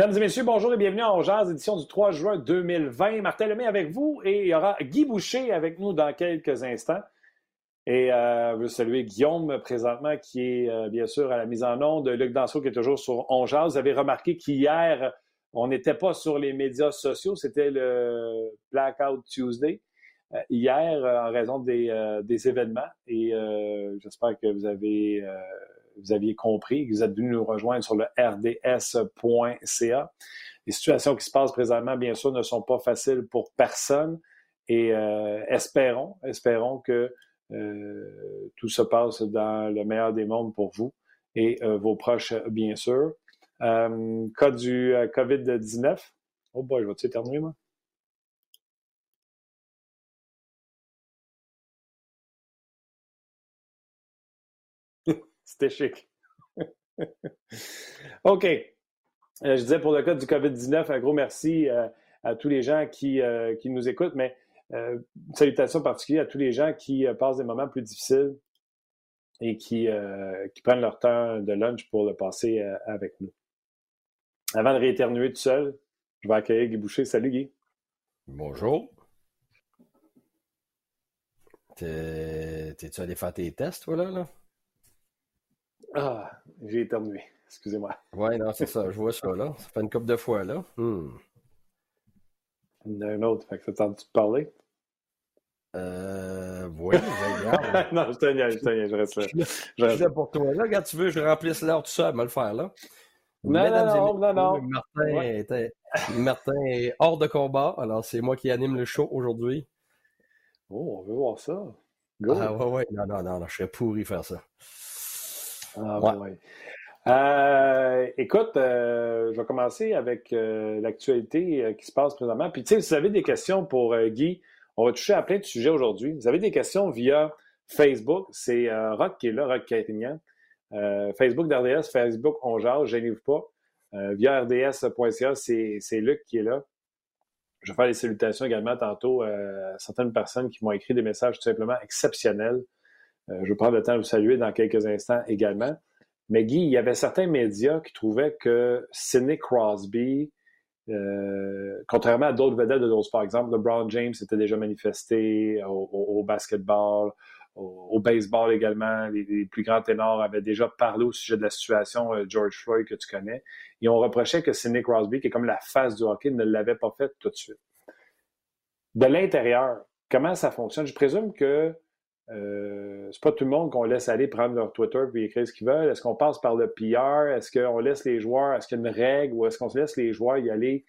Mesdames et messieurs, bonjour et bienvenue à Jazz, édition du 3 juin 2020. Martin Lemay avec vous et il y aura Guy Boucher avec nous dans quelques instants. Et euh, je veux saluer Guillaume présentement qui est euh, bien sûr à la mise en onde, Luc Danseau qui est toujours sur On Jazz. Vous avez remarqué qu'hier, on n'était pas sur les médias sociaux, c'était le Blackout Tuesday. Euh, hier, en raison des événements. Et j'espère que vous avez vous aviez compris, que vous êtes venu nous rejoindre sur le rds.ca. Les situations qui se passent présentement, bien sûr, ne sont pas faciles pour personne. Et euh, espérons, espérons que euh, tout se passe dans le meilleur des mondes pour vous et euh, vos proches, bien sûr. cas du COVID-19. Oh boy, je vais-tu éternuer, moi? C'était chic. OK. Euh, je disais pour le cas du COVID-19, un gros merci euh, à tous les gens qui, euh, qui nous écoutent, mais une salutation particulière à tous les gens qui passent des moments plus difficiles et qui, qui prennent leur temps de lunch pour le passer avec nous. Avant de rééternuer tout seul, je vais accueillir Guy Boucher. Salut Guy. Bonjour. T'es-tu allé faire tes tests, voilà, là? Ah, j'ai éternué. Excusez-moi. Oui, non, c'est ça. Je vois ça, là. Ça fait une couple de fois, là. Hmm. Il y en a un autre. Fait que ça tente de parler? Euh, oui, regarde. non, je te niaise, je te niaise, je reste là. Je reste là pour toi. Là, regarde, tu veux, je remplisse l'heure tout seul, me le faire, là. Non, non, non, non, non, Martin, était... Martin est hors de combat, alors c'est moi qui anime le show aujourd'hui. Oh, on veut voir ça. Go. Ah, ouais, ouais. Non, non, non, je serais pourri faire ça. Ah, ouais. Euh, écoute, euh, je vais commencer avec euh, l'actualité qui se passe présentement. Puis, tu sais, si vous avez des questions pour Guy, on va toucher à plein de sujets aujourd'hui. Vous avez des questions via Facebook, c'est Rock qui est là, Rock Catignan. Facebook d'RDS, Facebook On Jase, gênez-vous pas. via rds.ca, c'est Luc qui est là. Je vais faire les salutations également tantôt à certaines personnes qui m'ont écrit des messages tout simplement exceptionnels. Euh, je vais prendre le temps de vous saluer dans quelques instants également. Mais Guy, il y avait certains médias qui trouvaient que Sidney Crosby, euh, contrairement à d'autres vedettes de d'autres par exemple, LeBron James s'était déjà manifesté au, basketball, au, baseball également. Les, plus grands ténors avaient déjà parlé au sujet de la situation euh, George Floyd que tu connais. Et on reprochait que Sidney Crosby, qui est comme la face du hockey, ne l'avait pas fait tout de suite. De l'intérieur, comment ça fonctionne? Je présume que euh, c'est pas tout le monde qu'on laisse aller prendre leur Twitter et écrire ce qu'ils veulent. Est-ce qu'on passe par le PR? Est-ce qu'on laisse les joueurs, est-ce qu'il y a une règle ou est-ce qu'on se laisse les joueurs y aller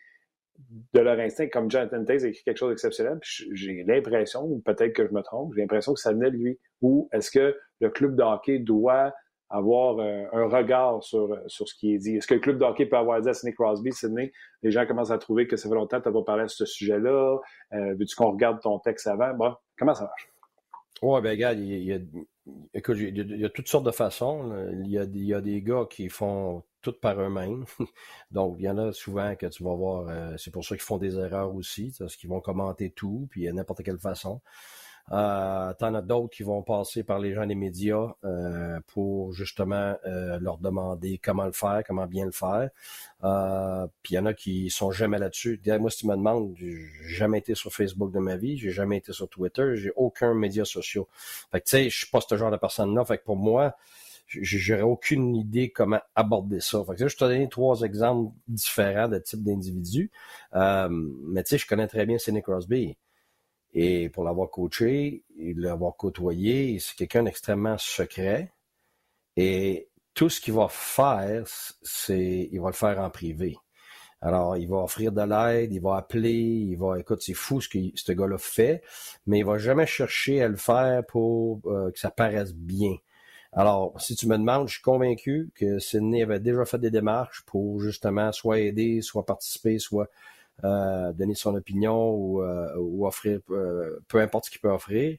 de leur instinct? Comme Jonathan Taze a écrit quelque chose d'exceptionnel? J'ai l'impression, ou peut-être que je me trompe, j'ai l'impression que ça venait de lui. Ou est-ce que le club de hockey doit avoir euh, un regard sur, sur ce qui est dit? Est-ce que le club de hockey peut avoir dit à Sidney Crosby, Sidney, les gens commencent à trouver que ça fait longtemps que tu n'as pas parlé de ce sujet-là, euh, veux-tu qu'on regarde ton texte avant? Bon, comment ça marche? Oui, ben regarde, il y, a, il y a, toutes sortes de façons. Il y, a, il y a des gars qui font tout par eux-mêmes. Donc, il y en a souvent que tu vas voir, euh, c'est pour ça qu'ils font des erreurs aussi, parce qu'ils vont commenter tout, puis à n'importe quelle façon. Euh, T'en as d'autres qui vont passer par les gens des médias euh, pour justement euh, leur demander comment le faire, comment bien le faire. Euh, puis il y en a qui sont jamais là-dessus. Moi, si tu me demandes, j'ai jamais été sur Facebook de ma vie, j'ai jamais été sur Twitter, j'ai aucun média social. Fait que tu sais, je suis pas ce genre de personne-là. Fait que pour moi, j'aurais aucune idée comment aborder ça. Fait que je te donne trois exemples différents de types d'individus. Euh, mais tu sais, je connais très bien Sidney Crosby. Et pour l'avoir coaché, l'avoir côtoyé, c'est quelqu'un d'extrêmement secret. Et tout ce qu'il va faire, c'est il va le faire en privé. Alors, il va offrir de l'aide, il va appeler, il va, écoute, c'est fou ce que ce gars-là fait, mais il va jamais chercher à le faire pour euh, que ça paraisse bien. Alors, si tu me demandes, je suis convaincu que Sidney avait déjà fait des démarches pour justement soit aider, soit participer, soit euh, donner son opinion ou, euh, ou offrir euh, peu importe ce qu'il peut offrir,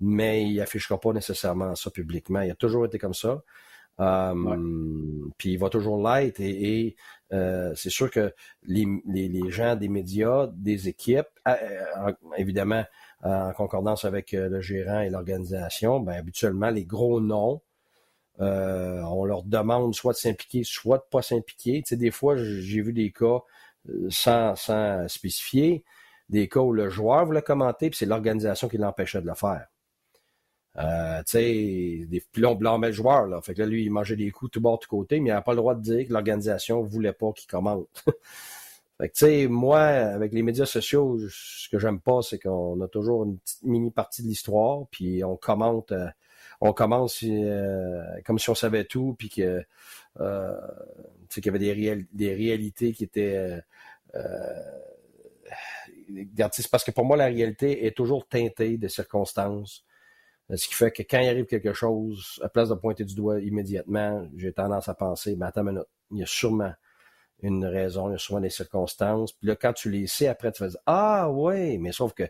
mais il affichera pas nécessairement ça publiquement. Il a toujours été comme ça. Puis il va toujours l'être et, c'est sûr que les, les, gens des médias, des équipes, évidemment en concordance avec le gérant et l'organisation, ben habituellement les gros noms Euh, on leur demande soit de s'impliquer, soit de pas s'impliquer. Tu sais, des fois, j'ai vu des cas sans, spécifier, des cas où le joueur voulait commenter, puis c'est l'organisation qui l'empêchait de le faire. Euh, tu sais, puis là, on blâmait le joueur, là. Fait que là, lui, il mangeait des coups tout bord, tout côté, mais il n'avait pas le droit de dire que l'organisation voulait pas qu'il commente. fait que, tu sais, moi, avec les médias sociaux, ce que j'aime pas, c'est qu'on a toujours une petite mini partie de l'histoire, puis on commente, euh, on commence euh, comme si on savait tout, puis que, euh, qu'il y avait des, réalités qui étaient c'est parce que pour moi, la réalité est toujours teintée de circonstances. Euh, ce qui fait que quand il arrive quelque chose, à place de pointer du doigt immédiatement, j'ai tendance à penser, mais attends une minute, il y a sûrement une raison, il y a sûrement des circonstances. Puis là, quand tu les sais, après, tu vas dire, ah ouais, mais sauf que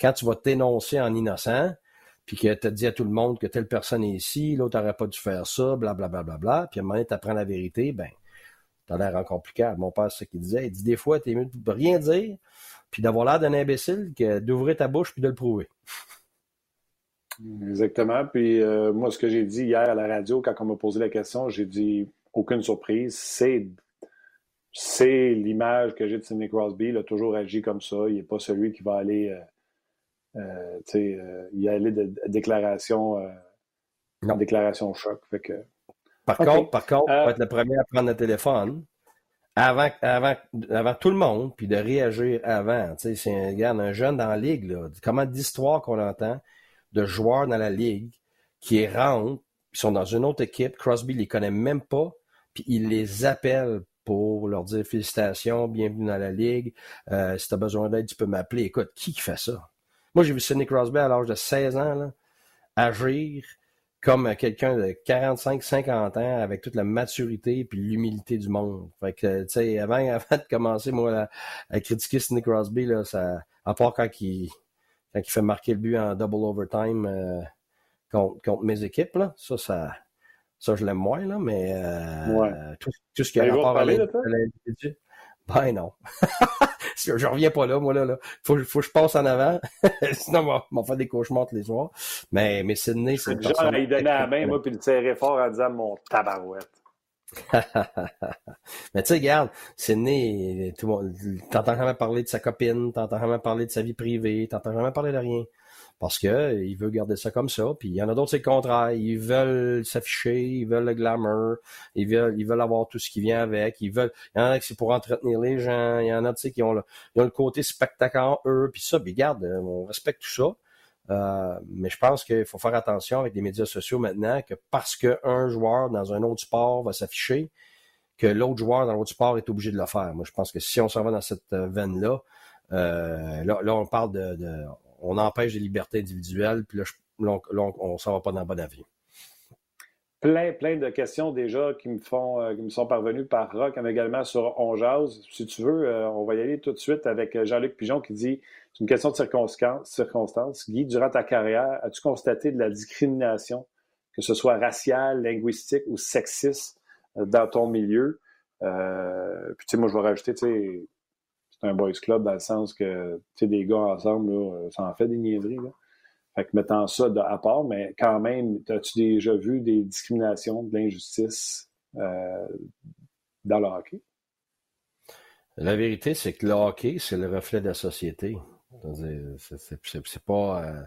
quand tu vas t'énoncer en innocent, puis que tu dit à tout le monde que telle personne est ici, l'autre n'aurait pas dû faire ça, blablabla, bla, bla, bla, puis à un moment donné, tu apprends la vérité, ben, t'as l'air encore plus calme. Mon père, c'est ce qu'il disait. Il dit, des fois, t'es mieux de rien dire, puis d'avoir l'air d'un imbécile que d'ouvrir ta bouche puis de le prouver. Exactement. Puis euh, moi, ce que j'ai dit hier à la radio, quand on m'a posé la question, j'ai dit aucune surprise. C'est c'est l'image que j'ai de Sidney Crosby. Il a toujours agi comme ça. Il n'est pas celui qui va aller, euh, euh, euh y aller de, déclaration, déclaration choc. Fait que, par contre, par contre, va être le premier à prendre le téléphone avant, avant, avant tout le monde, puis de réagir avant. C'est un, un jeune dans la ligue, là. Comment d'histoires qu'on entend de joueurs dans la ligue qui rentrent, qui sont dans une autre équipe, Crosby les connaît même pas, puis il les appelle pour leur dire félicitations, bienvenue dans la ligue, euh, si tu as besoin d'aide, tu peux m'appeler. Écoute, qui fait ça? Moi, j'ai vu Sidney Crosby à l'âge de 16 ans là, agir comme quelqu'un de 45, 50 ans avec toute la maturité puis l'humilité du monde. Fait que, tu sais, avant, avant de commencer, moi, à, critiquer Sidney Crosby, là, ça, à part quand il, quand il fait marquer le but en double overtime euh, contre, contre, mes équipes, là, ça, ça, ça je l'aime moins, là, mais euh, tout, tout, ce qui a rapport à l'individu. Ben non. je reviens pas là, moi, là. là. Faut, faut que je passe en avant. Sinon, on va faire des cauchemars tous les soirs. Mais, mais Sidney, c'est... Genre, il donnait la main, moi, puis il serrait fort en disant « mon tabarouette ». mais tu sais, regarde, Sidney, t'entends jamais parler de sa copine, t'entends jamais parler de sa vie privée, t'entends jamais parler de rien parce que il veut garder ça comme ça. Puis il y en a d'autres, c'est le contraire. Ils veulent s'afficher, ils veulent le glamour, ils veulent, ils veulent avoir tout ce qui vient avec. Ils veulent. Il y en a qui c'est pour entretenir les gens. Il y en a, tu sais, qui ont le, ont le côté spectaculaire eux. Puis ça, puis regarde, on respecte tout ça. Euh, mais je pense qu'il faut faire attention avec les médias sociaux maintenant que parce qu'un joueur dans un autre sport va s'afficher, que l'autre joueur dans l'autre sport est obligé de le faire. Moi, je pense que si on s'en va dans cette euh, veine-là, euh, là, là, on parle de, de, on empêche des libertés individuelles, puis là, on ne s'en va pas dans le bon avis. Plein, plein de questions déjà qui me font, euh, qui me sont parvenues par Rock, mais également sur On Si tu veux, euh, on va y aller tout de suite avec euh, Jean-Luc Pigeon qui dit c'est une question de circonstance, circonstance. Guy, durant ta carrière, as-tu constaté de la discrimination, que ce soit raciale, linguistique ou sexiste, dans ton milieu? puis, tu sais, moi, je vais rajouter, tu sais, c'est un boys club dans le sens que, tu sais, des gars ensemble, là, ça en fait des niaiseries, là. Fait que mettant ça de, à part, mais quand même, as-tu déjà vu des discriminations, de l'injustice euh, dans le hockey? La vérité, c'est que le hockey, c'est le reflet de la société. C'est pas. Euh,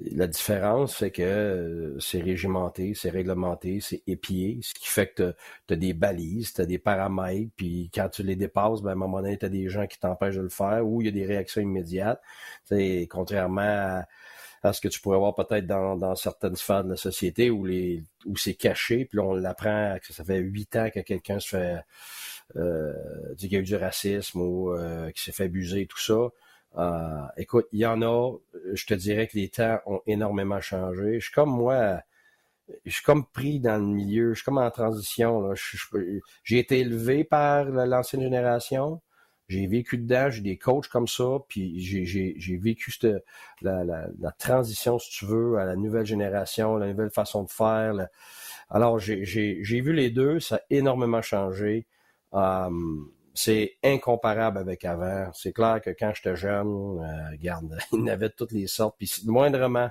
la différence, c'est que euh, c'est régimenté, c'est réglementé, c'est épié, ce qui fait que tu as, des balises, tu as des paramètres, puis quand tu les dépasses, ben, à un moment donné, tu as des gens qui t'empêchent de le faire ou il y a des réactions immédiates. T'sais, contrairement à, ce que tu pourrais voir peut-être dans, certaines sphères de la société où c'est caché, puis on l'apprend que ça fait huit ans que quelqu'un se fait euh, qu'il y a eu du racisme ou euh, qu'il s'est fait abuser, tout ça. Euh, écoute, il y en a, je te dirais que les temps ont énormément changé. Je suis comme moi, je suis comme pris dans le milieu, je suis comme en transition. J'ai été élevé par l'ancienne génération, j'ai vécu dedans, j'ai des coachs comme ça, puis j'ai vécu la, la, la, transition, si tu veux, à la nouvelle génération, la nouvelle façon de faire. Alors, j'ai vu les deux, ça a énormément changé. Euh, c'est incomparable avec avant. C'est clair que quand j'étais jeune, euh, regarde, il y avait toutes les sortes. Puis moindrement,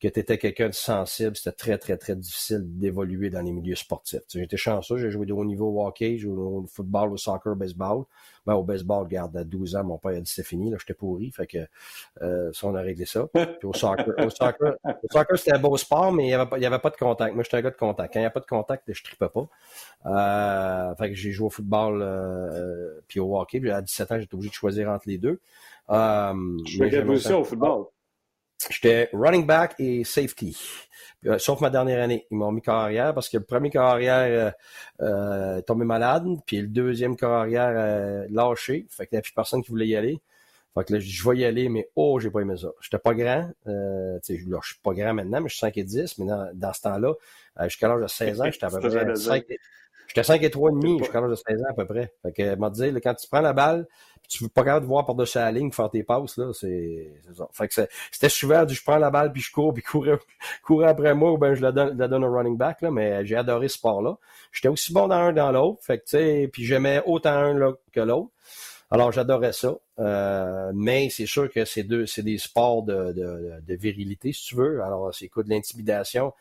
que tu étais quelqu'un de sensible, c'était très, très, très difficile d'évoluer dans les milieux sportifs. J'étais chanceux, j'ai joué de haut niveau au hockey, j'ai joué au football, au soccer, au baseball. Ben, au baseball, regarde, à 12 ans, mon père a dit c'est fini, là, j'étais pourri, fait que euh, ça, on a réglé ça. Puis au soccer, au soccer, au soccer c'était un beau sport, mais il n'y avait, pas, y avait pas de contact. Moi, j'étais un gars de contact. Quand il n'y a pas de contact, je tripais pas. Euh, fait que j'ai joué au football euh, puis au hockey. Puis à 17 ans, j'étais obligé de choisir entre les deux. Euh, je me ça au football? J'étais running back et safety. Euh, sauf ma dernière année. Ils m'ont mis carrière parce que le premier carrière euh, euh, est tombé malade, puis le deuxième carrière euh, lâché. Fait qu'il n'y avait plus personne qui voulait y aller. Fait que là, je vais y aller, mais oh, j'ai pas aimé ça. J'étais pas grand. Euh, là, je suis pas grand maintenant, mais je suis 5 et 10. Mais dans, dans ce temps-là, jusqu'à l'âge de 16 ans, j'étais à peu près 5, J'étais 5 et 3 demi jusqu'à l'âge de 16 ans à peu près. Fait que, m'a dit, quand tu prends la balle, tu veux pas capable de voir par-dessus la ligne, faire tes passes, là, c'est, ça. Fait que c'était souvent du je prends la balle puis je cours puis courir, courir après moi ou ben je la donne, la donne au running back, là, mais j'ai adoré ce sport-là. J'étais aussi bon dans un dans l'autre. Fait que, tu sais, puis j'aimais autant un là, que l'autre. Alors j'adorais ça, euh, mais c'est sûr que c'est deux, c'est des sports de, de, de, virilité si tu veux. Alors c'est quoi de l'intimidation,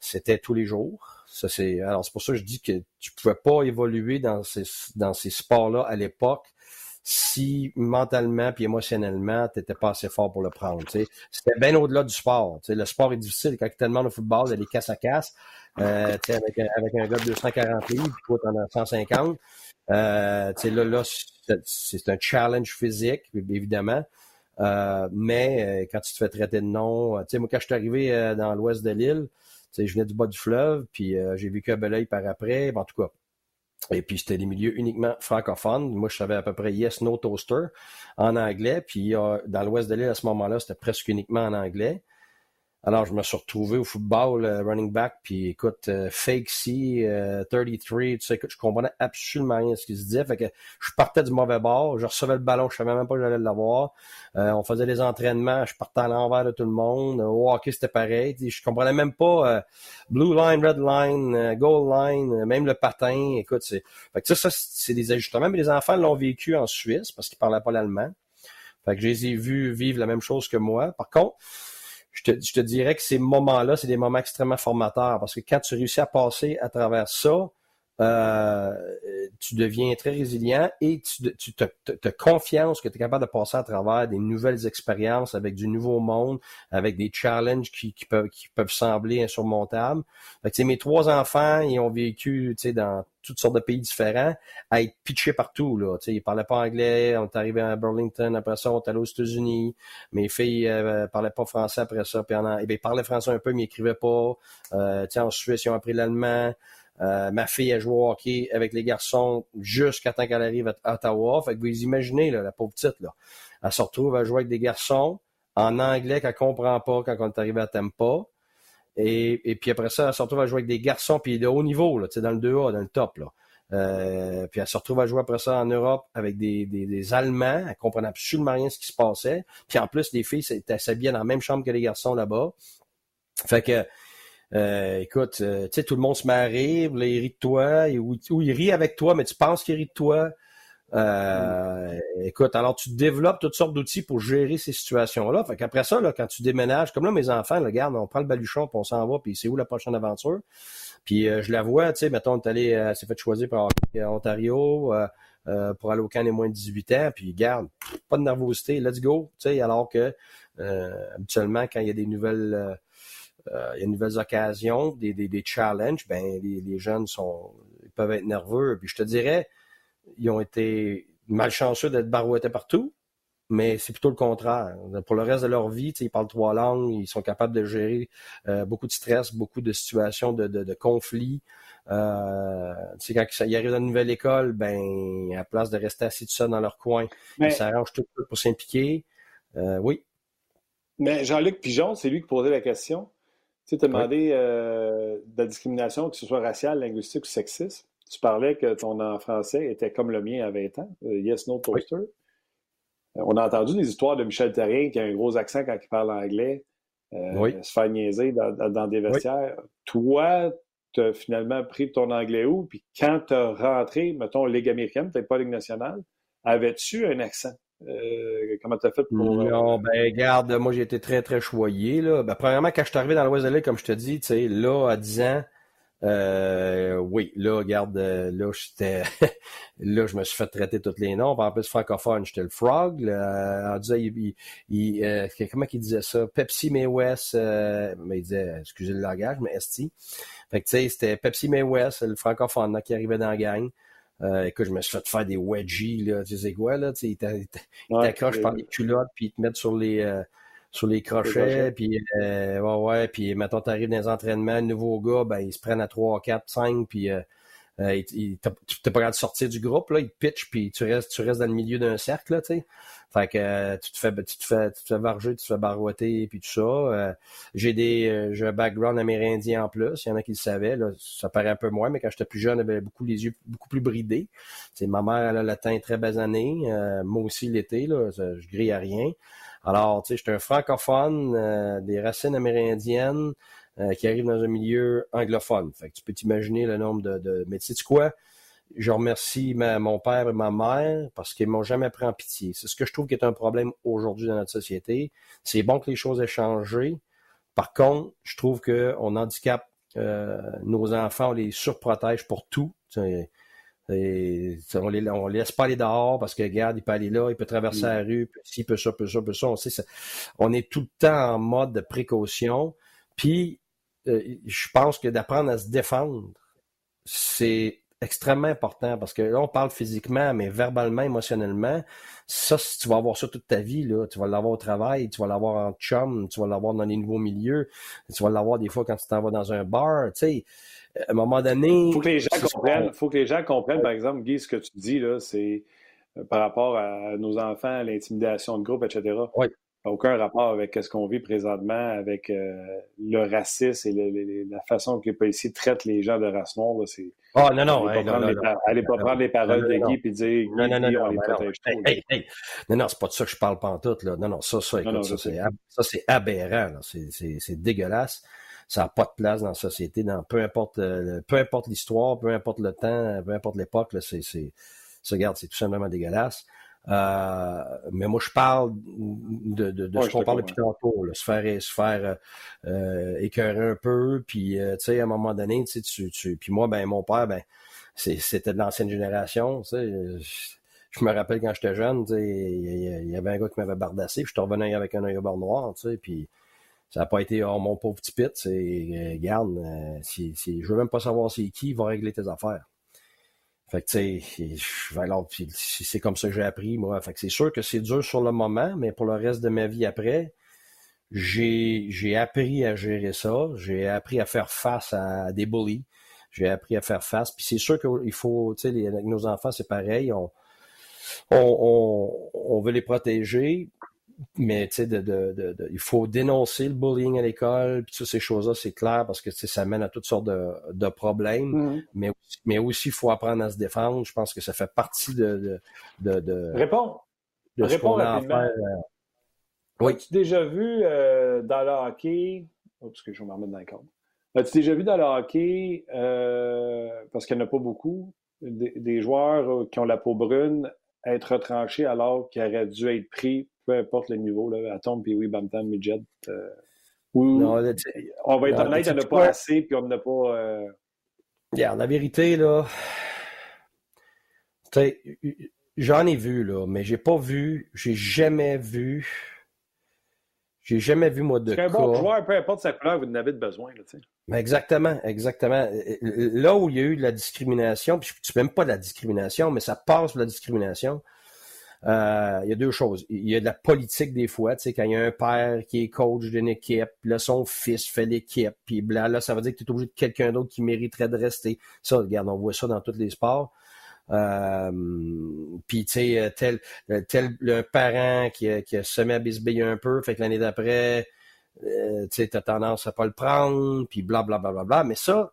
c'était tous les jours. Ça, c'est, alors, c'est pour ça que je dis que tu pouvais pas évoluer dans ces, dans ces sports-là à l'époque si mentalement puis émotionnellement, tu n'étais pas assez fort pour le prendre. C'était bien au-delà du sport. le sport est difficile quand tu tellement de football, il casse à casse. Euh, avec, un, avec un gars de 240 livres, puis toi, t'en as 150. Euh, là, là c'est un challenge physique, évidemment. Euh, mais euh, quand tu te fais traiter de nom, tu moi, quand je suis arrivé euh, dans l'ouest de l'île, je venais du bas du fleuve, puis euh, j'ai vécu à Belleuil par après. en tout cas, et puis c'était des milieux uniquement francophones. Moi, je savais à peu près yes, no toaster en anglais. Puis euh, dans l'ouest de l'île, à ce moment-là, c'était presque uniquement en anglais. Alors, je me suis retrouvé au football, euh, running back, puis écoute, euh, fake C, 33, euh, tu sais, je comprenais absolument rien de ce qu'il se disait. Fait que je partais du mauvais bord, je recevais le ballon, je savais même pas que j'allais l'avoir. on faisait des entraînements, je partais à l'envers de tout le monde. Au hockey, c'était pareil. Je comprenais même pas blue line, red line, goal line, même le patin. Écoute, c'est. Fait que ça, ça c'est des ajustements. Mais les enfants l'ont vécu en Suisse parce qu'ils parlaient pas l'allemand. Fait que je les ai vus vivre la même chose que moi. Par contre, je te, je dirais que ces moments-là, c'est des moments extrêmement formateurs parce que quand tu réussis à passer à travers ça, euh, tu deviens très résilient et tu, tu te, confiance que tu es capable de passer à travers des nouvelles expériences avec du nouveau monde, avec des challenges qui, qui peuvent, qui peuvent sembler insurmontables. Fait mes trois enfants, ils ont vécu dans toutes sortes de pays différents, à être pitchés partout. Là. T'sais, ils parlaient pas anglais, on est arrivé à Burlington, après ça, on est allé aux États-Unis. Mes filles euh, parlaient pas français après ça. Puis en, eh bien, ils parlaient français un peu, mais ils écrivaient pas. Euh, en Suisse, ils ont appris l'allemand. Euh, ma fille a joué au hockey avec les garçons jusqu'à temps qu'elle arrive à Ottawa. Fait que vous imaginez, la pauvre petite, là. Elle se retrouve à jouer avec des garçons en anglais qu'elle comprend pas quand on est arrivé à Tampa. Et, puis après ça, elle se retrouve à jouer avec des garçons puis de haut niveau, là, dans le 2A, dans le top. Euh, puis elle se retrouve à jouer après ça en Europe avec des, Allemands. Elle comprenait absolument rien ce qui se passait. Puis en plus, les filles s'habillaient dans la même chambre que les garçons là-bas. Fait que euh, écoute, euh, tu sais, tout le monde se marie, ou il rit de toi, ou, il rit avec toi, mais tu penses qu'il rit de toi. Euh, Écoute, alors tu développes toutes sortes d'outils pour gérer ces situations-là. Fait qu'après ça, là, quand tu déménages, comme là, mes enfants, là, regarde, on prend le baluchon, puis on s'en va, puis c'est où la prochaine aventure? Puis euh, je la vois, tu sais, mettons, on est allé, s'est fait choisir pour Ontario, pour aller au camp des moins de 18 ans, puis garde, pas de nervosité, let's go, tu sais, alors que habituellement, quand il y a des nouvelles euh, il y a de nouvelles occasions, des, des, des challenges, ben les, les, jeunes sont ils peuvent être nerveux. Puis je te dirais, ils ont été malchanceux d'être barouettés partout, mais c'est plutôt le contraire. Pour le reste de leur vie, ils parlent trois langues, ils sont capables de gérer euh, beaucoup de stress, beaucoup de situations de, de, de conflits. Euh, quand ils arrivent dans une nouvelle école, ben à place de rester assis tout ça dans leur coin, ils s'arrangent tout pour s'impliquer. Euh, oui. Mais Jean-Luc Pigeon, c'est lui qui posait la question. Tu as demandé euh, de la discrimination, que ce soit raciale, linguistique ou sexiste. Tu parlais que ton en français était comme le mien à 20 ans, euh, Yes, No Toaster. Euh, on a entendu des histoires de Michel Terrien qui a un gros accent quand il parle anglais, se faire niaiser dans, des vestiaires. Toi, tu as finalement pris ton anglais où? Puis quand tu as rentré, mettons, Ligue américaine, peut-être pas Ligue nationale, avais-tu un accent? Comment tu as fait pour. Non, ben, regarde, moi, j'ai été très, très choyé, là. Ben, premièrement, quand je suis arrivé dans l'Ouest de comme je te dis, tu sais, là, à 10 ans, euh, oui, là, regarde, euh, là, j'étais, là, je me suis fait traiter tous les noms. En plus, francophone, j'étais le frog. Là, il, il, euh, comment il disait ça? Pepsi May West, euh, mais il disait, excusez le langage, mais ST. Fait que, tu sais, c'était Pepsi May West, le francophone, là, qui arrivait dans la gang. Euh, écoute, je me suis fait faire des wedgies, là, tu sais quoi, là, tu sais, ils t'accrochent par les culottes, puis ils te mettent sur les, sur les crochets, puis euh, ouais, ouais, puis mettons, t'arrives dans les entraînements, le nouveau gars, ben, ils se prennent à 3, 4, 5, puis euh, euh tu t'es pas capable de sortir du groupe, là, ils te pitchent, puis tu restes, tu restes dans le milieu d'un cercle, là, tu sais. Fait que euh, tu te fais tu te fais tu te fais varger, tu te fais barouetter puis tout ça. Euh, j'ai des j'ai un background amérindien en plus, il y en a qui le savaient là, ça paraît un peu moins mais quand j'étais plus jeune, j'avais beaucoup les yeux beaucoup plus bridés. C'est ma mère elle a le teint très basané, moi aussi l'été là, je grille à rien. Alors, tu sais, j'étais un francophone, euh, des racines amérindiennes, euh, qui arrive dans un milieu anglophone. Fait que tu peux t'imaginer le nombre de, de... Mais tu sais quoi? Je remercie mon père et ma mère parce qu'ils m'ont jamais pris en pitié. C'est ce que je trouve qui est un problème aujourd'hui dans notre société. C'est bon que les choses aient changé. Par contre, je trouve qu'on handicape euh, nos enfants, on les surprotège pour tout. Et on les, on laisse pas aller dehors parce que regarde, il peut aller là, il peut traverser mm. la rue, puis s'il peut ça, peut ça, peut ça. On sait ça. On est tout le temps en mode de précaution. Puis je pense que d'apprendre à se défendre, c'est extrêmement important parce que là, on parle physiquement, mais verbalement, émotionnellement, ça, tu vas avoir ça toute ta vie, là. Tu vas l'avoir au travail, tu vas l'avoir en chum, tu vas l'avoir dans les nouveaux milieux, tu vas l'avoir des fois quand tu t'en vas dans un bar, tu sais à un moment donné. Faut que les gens comprennent. Faut que les gens comprennent, par exemple, Guy, ce que tu dis là, c'est euh, par rapport à nos enfants, l'intimidation de groupe, etc. Oui. Aucun rapport avec ce qu'on vit présentement, avec euh, le racisme et la façon que les policiers traitent les gens de race noire. C'est, oh non, non. Allez pas prendre les paroles de Guy et dire non, non, non, on les protège Non, non, c'est pas de ça que je parle pas en tout. Là. Non, non, ça, ça, écoute, ça, c'est, ça, c'est aberrant. C'est, c'est, c'est dégueulasse ça n'a pas de place dans la société, dans peu importe euh, peu importe l'histoire, peu importe le temps, peu importe l'époque, c'est, c'est, regarde, c'est tout simplement dégueulasse. Euh, mais moi, je parle de, de, de ce qu'on parle depuis tantôt, se faire, se faire euh, écœurer un peu, puis tu sais, à un moment donné, tu sais, tu, puis moi, ben mon père, ben c'était de l'ancienne génération, tu sais. Je me rappelle quand j'étais jeune, tu sais, il y, avait un gars qui m'avait bardassé, puis je te revenais avec un œil au bord noir, tu sais, puis ça n'a pas été oh mon pauvre petit pit, c'est euh, garde, euh, si, si, je veux même pas savoir c'est qui va régler tes affaires. Fait que tu sais, c'est comme ça que j'ai appris, moi. Fait que c'est sûr que c'est dur sur le moment, mais pour le reste de ma vie après, j'ai j'ai appris à gérer ça. J'ai appris à faire face à des bullies. J'ai appris à faire face. Puis c'est sûr qu'il faut, tu sais, avec nos enfants, c'est pareil. On, on, on, on veut les protéger mais tu sais, de, de, de, il faut dénoncer le bullying à l'école, puis toutes ces choses-là, c'est clair parce que ça mène à toutes sortes de, de problèmes. Mm-hmm. Mais, mais aussi, il faut apprendre à se défendre. Je pense que ça fait partie de. de, de, Réponds. Réponds rapidement. Euh, oui. As-tu déjà vu euh, dans le hockey. Oh, parce que je vais me remettre dans le cadre. As-tu déjà vu dans le hockey, euh, parce qu'il n'y en a pas beaucoup, des, des, joueurs qui ont la peau brune être retranchés alors qu'ils auraient dû être pris peu importe le niveau, là, Atom, puis oui, Bantam, Midget. Euh, on va être honnête, il n'y en a pas assez, puis on n'a pas. Euh... la vérité, là. J'en ai vu, là, mais j'ai pas vu, j'ai jamais vu. J'ai jamais vu, moi, de cas. un bon joueur, peu importe sa couleur, vous en avez besoin, là. Exactement, exactement. Là où il y a eu de la discrimination, puis tu même pas de la discrimination, mais ça passe de la discrimination, euh, il y a deux choses. Il y a de la politique des fois, tu sais, quand il y a un père qui est coach d'une équipe, là, son fils fait l'équipe, puis là, là, ça veut dire que tu es obligé de quelqu'un d'autre qui mériterait de rester. Ça, regarde, on voit ça dans tous les sports. Euh, puis tu sais, tel, tel le parent qui a, semé à bisbiller un peu, fait que l'année d'après, euh, tu t'as tendance à pas le prendre, puis bla bla bla bla bla. Mais ça,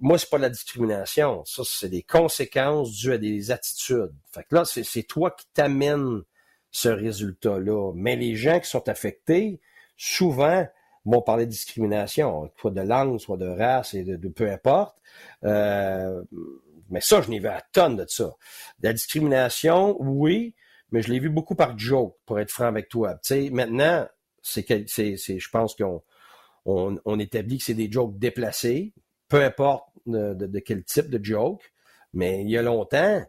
moi, c'est pas de la discrimination. Ça, c'est des conséquences dues à des attitudes. Fait que là, c'est toi qui t'amènes ce résultat-là. Mais les gens qui sont affectés, souvent, vont parler de discrimination, soit de langue, soit de race, et de, peu importe. Euh, mais ça, je n'ai vu à tonne de ça. De la discrimination, oui, mais je l'ai vu beaucoup par joke, pour être franc avec toi. Maintenant, c'est je pense qu'on on, établit que c'est des jokes déplacés, peu importe de, quel type de joke. Mais il y a longtemps,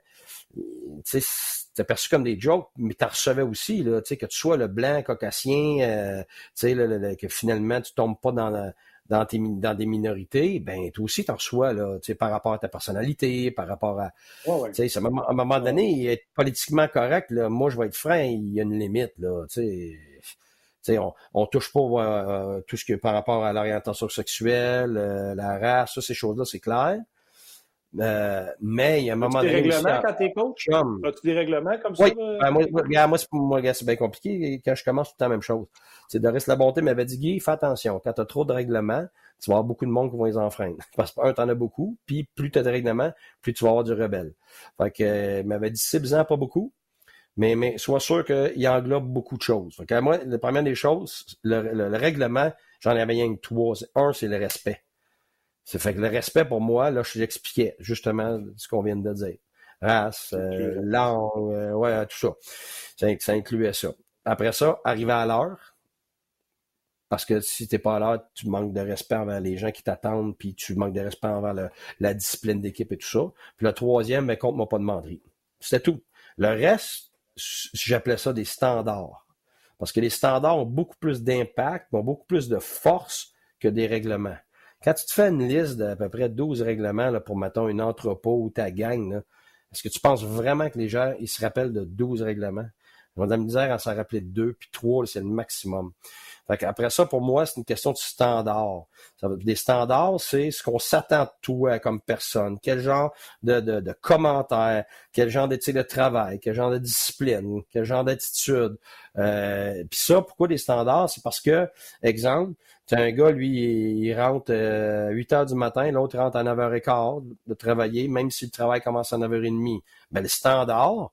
tu sais, c'était perçu comme des jokes, mais tu recevais aussi, là, que tu sois le blanc caucasien, euh, que finalement tu tombes pas dans dans, tes, dans des minorités, ben toi aussi tu reçois là, tu sais, par rapport à ta personnalité, par rapport à, tu sais, à un moment donné, être politiquement correct, là, moi je vais être franc, il y a une limite là, tu sais. On, on touche pas euh, tout ce qui est par rapport à l'orientation sexuelle, euh, la race, ça, ces choses-là, c'est clair. Euh, mais il y a un moment donné. Des règlements quand t'es coach? As-tu des règlements comme ça? Ben, moi, moi, moi c'est bien compliqué. Quand je commence, tout le temps la même chose. C'est Doris Labonté m'avait dit, Guy, fais attention. Quand tu as trop de règlements, tu vas avoir beaucoup de monde qui vont les enfreindre. Parce que, un, t'en as beaucoup, puis plus tu as de règlements, plus tu vas avoir du rebelle. Fait que, m'avait dit six ans, pas beaucoup. Mais, mais sois sûr qu'il englobe beaucoup de choses. Donc, moi, la première des choses, le, règlement, j'en avais rien que trois. Un, c'est le respect. C'est fait que le respect, pour moi, là, je l'expliquais justement ce qu'on vient de dire. Race, euh, langue, euh, ouais, tout ça. ça. ça. incluait ça. Après ça, arriver à l'heure. Parce que si t'es pas à l'heure, tu manques de respect envers les gens qui t'attendent, puis tu manques de respect envers la discipline d'équipe et tout ça. Puis le troisième, mais compte-moi pas de. C'était tout. Le reste, j'appelais ça des standards. Parce que les standards ont beaucoup plus d'impact, ont beaucoup plus de force que des règlements. Quand tu te fais une liste d'à peu près 12 règlements là, pour, mettons, une entrepôt ou ta gang, est-ce que tu penses vraiment que les gens ils se rappellent de 12 règlements? Ils vont de la misère à s'en rappeler deux, puis trois, c'est le maximum. Après ça, pour moi, c'est une question de standard. des standards, c'est ce qu'on s'attend de toi comme personne. Quel genre de, de, de commentaires, quel genre d'éthique de travail, quel genre de discipline, quel genre d'attitude. Euh, Puis ça, pourquoi des standards? C'est parce que, exemple, tu un gars, lui, il rentre euh, à 8 heures du matin, l'autre rentre à 9h15 de travailler, même si le travail commence à 9h30. Ben, le standard,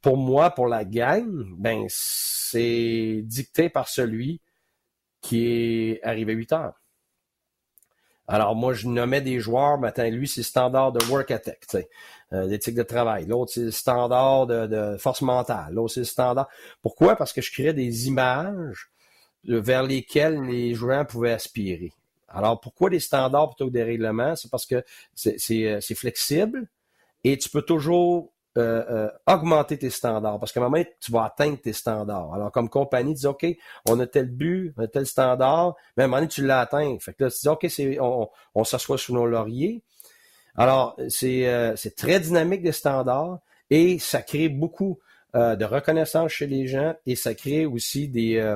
pour moi, pour la gang, ben, c'est dicté par celui qui est arrivé à 8 heures. Alors, moi, je nommais des joueurs, mais lui, c'est standard de work ethic, euh, d'éthique de travail. L'autre, c'est standard de, force mentale. L'autre, c'est standard. Pourquoi? Parce que je créais des images vers lesquelles les joueurs pouvaient aspirer. Alors, pourquoi des standards plutôt que des règlements? C'est parce que c'est euh, flexible et tu peux toujours euh, euh, augmenter tes standards parce qu'à un moment, tu vas atteindre tes standards. Alors, comme compagnie, dis OK, on a tel but, on a tel standard, mais à un moment donné, tu l'as atteint. Fait que là, tu dis OK, c'est, on, s'assoit sous nos lauriers. Alors, c'est, euh, c'est très dynamique des standards et ça crée beaucoup de reconnaissance chez les gens et ça crée aussi des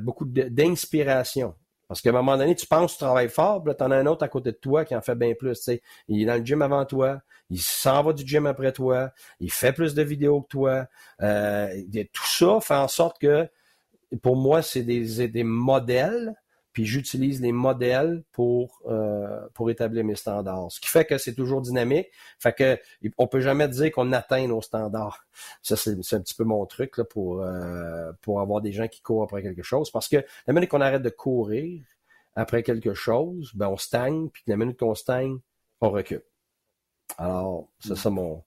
beaucoup d'inspiration. Parce qu'à un moment donné, tu penses que tu travailles fort, puis là, t'en as un autre à côté de toi qui en fait bien plus. sais. Il est dans le gym avant toi, il s'en va du gym après toi, il fait plus de vidéos que toi. Euh, tout ça fait en sorte que, pour moi, c'est des, des modèles, puis j'utilise les modèles pour euh, pour établir mes standards. Ce qui fait que c'est toujours dynamique. Fait que on peut jamais dire qu'on atteint nos standards. Ça c'est un petit peu mon truc là, pour euh, pour avoir des gens qui courent après quelque chose. Parce que la minute qu'on arrête de courir après quelque chose, ben on stagne. Puis la minute qu'on stagne, on recule. Alors c'est ça mon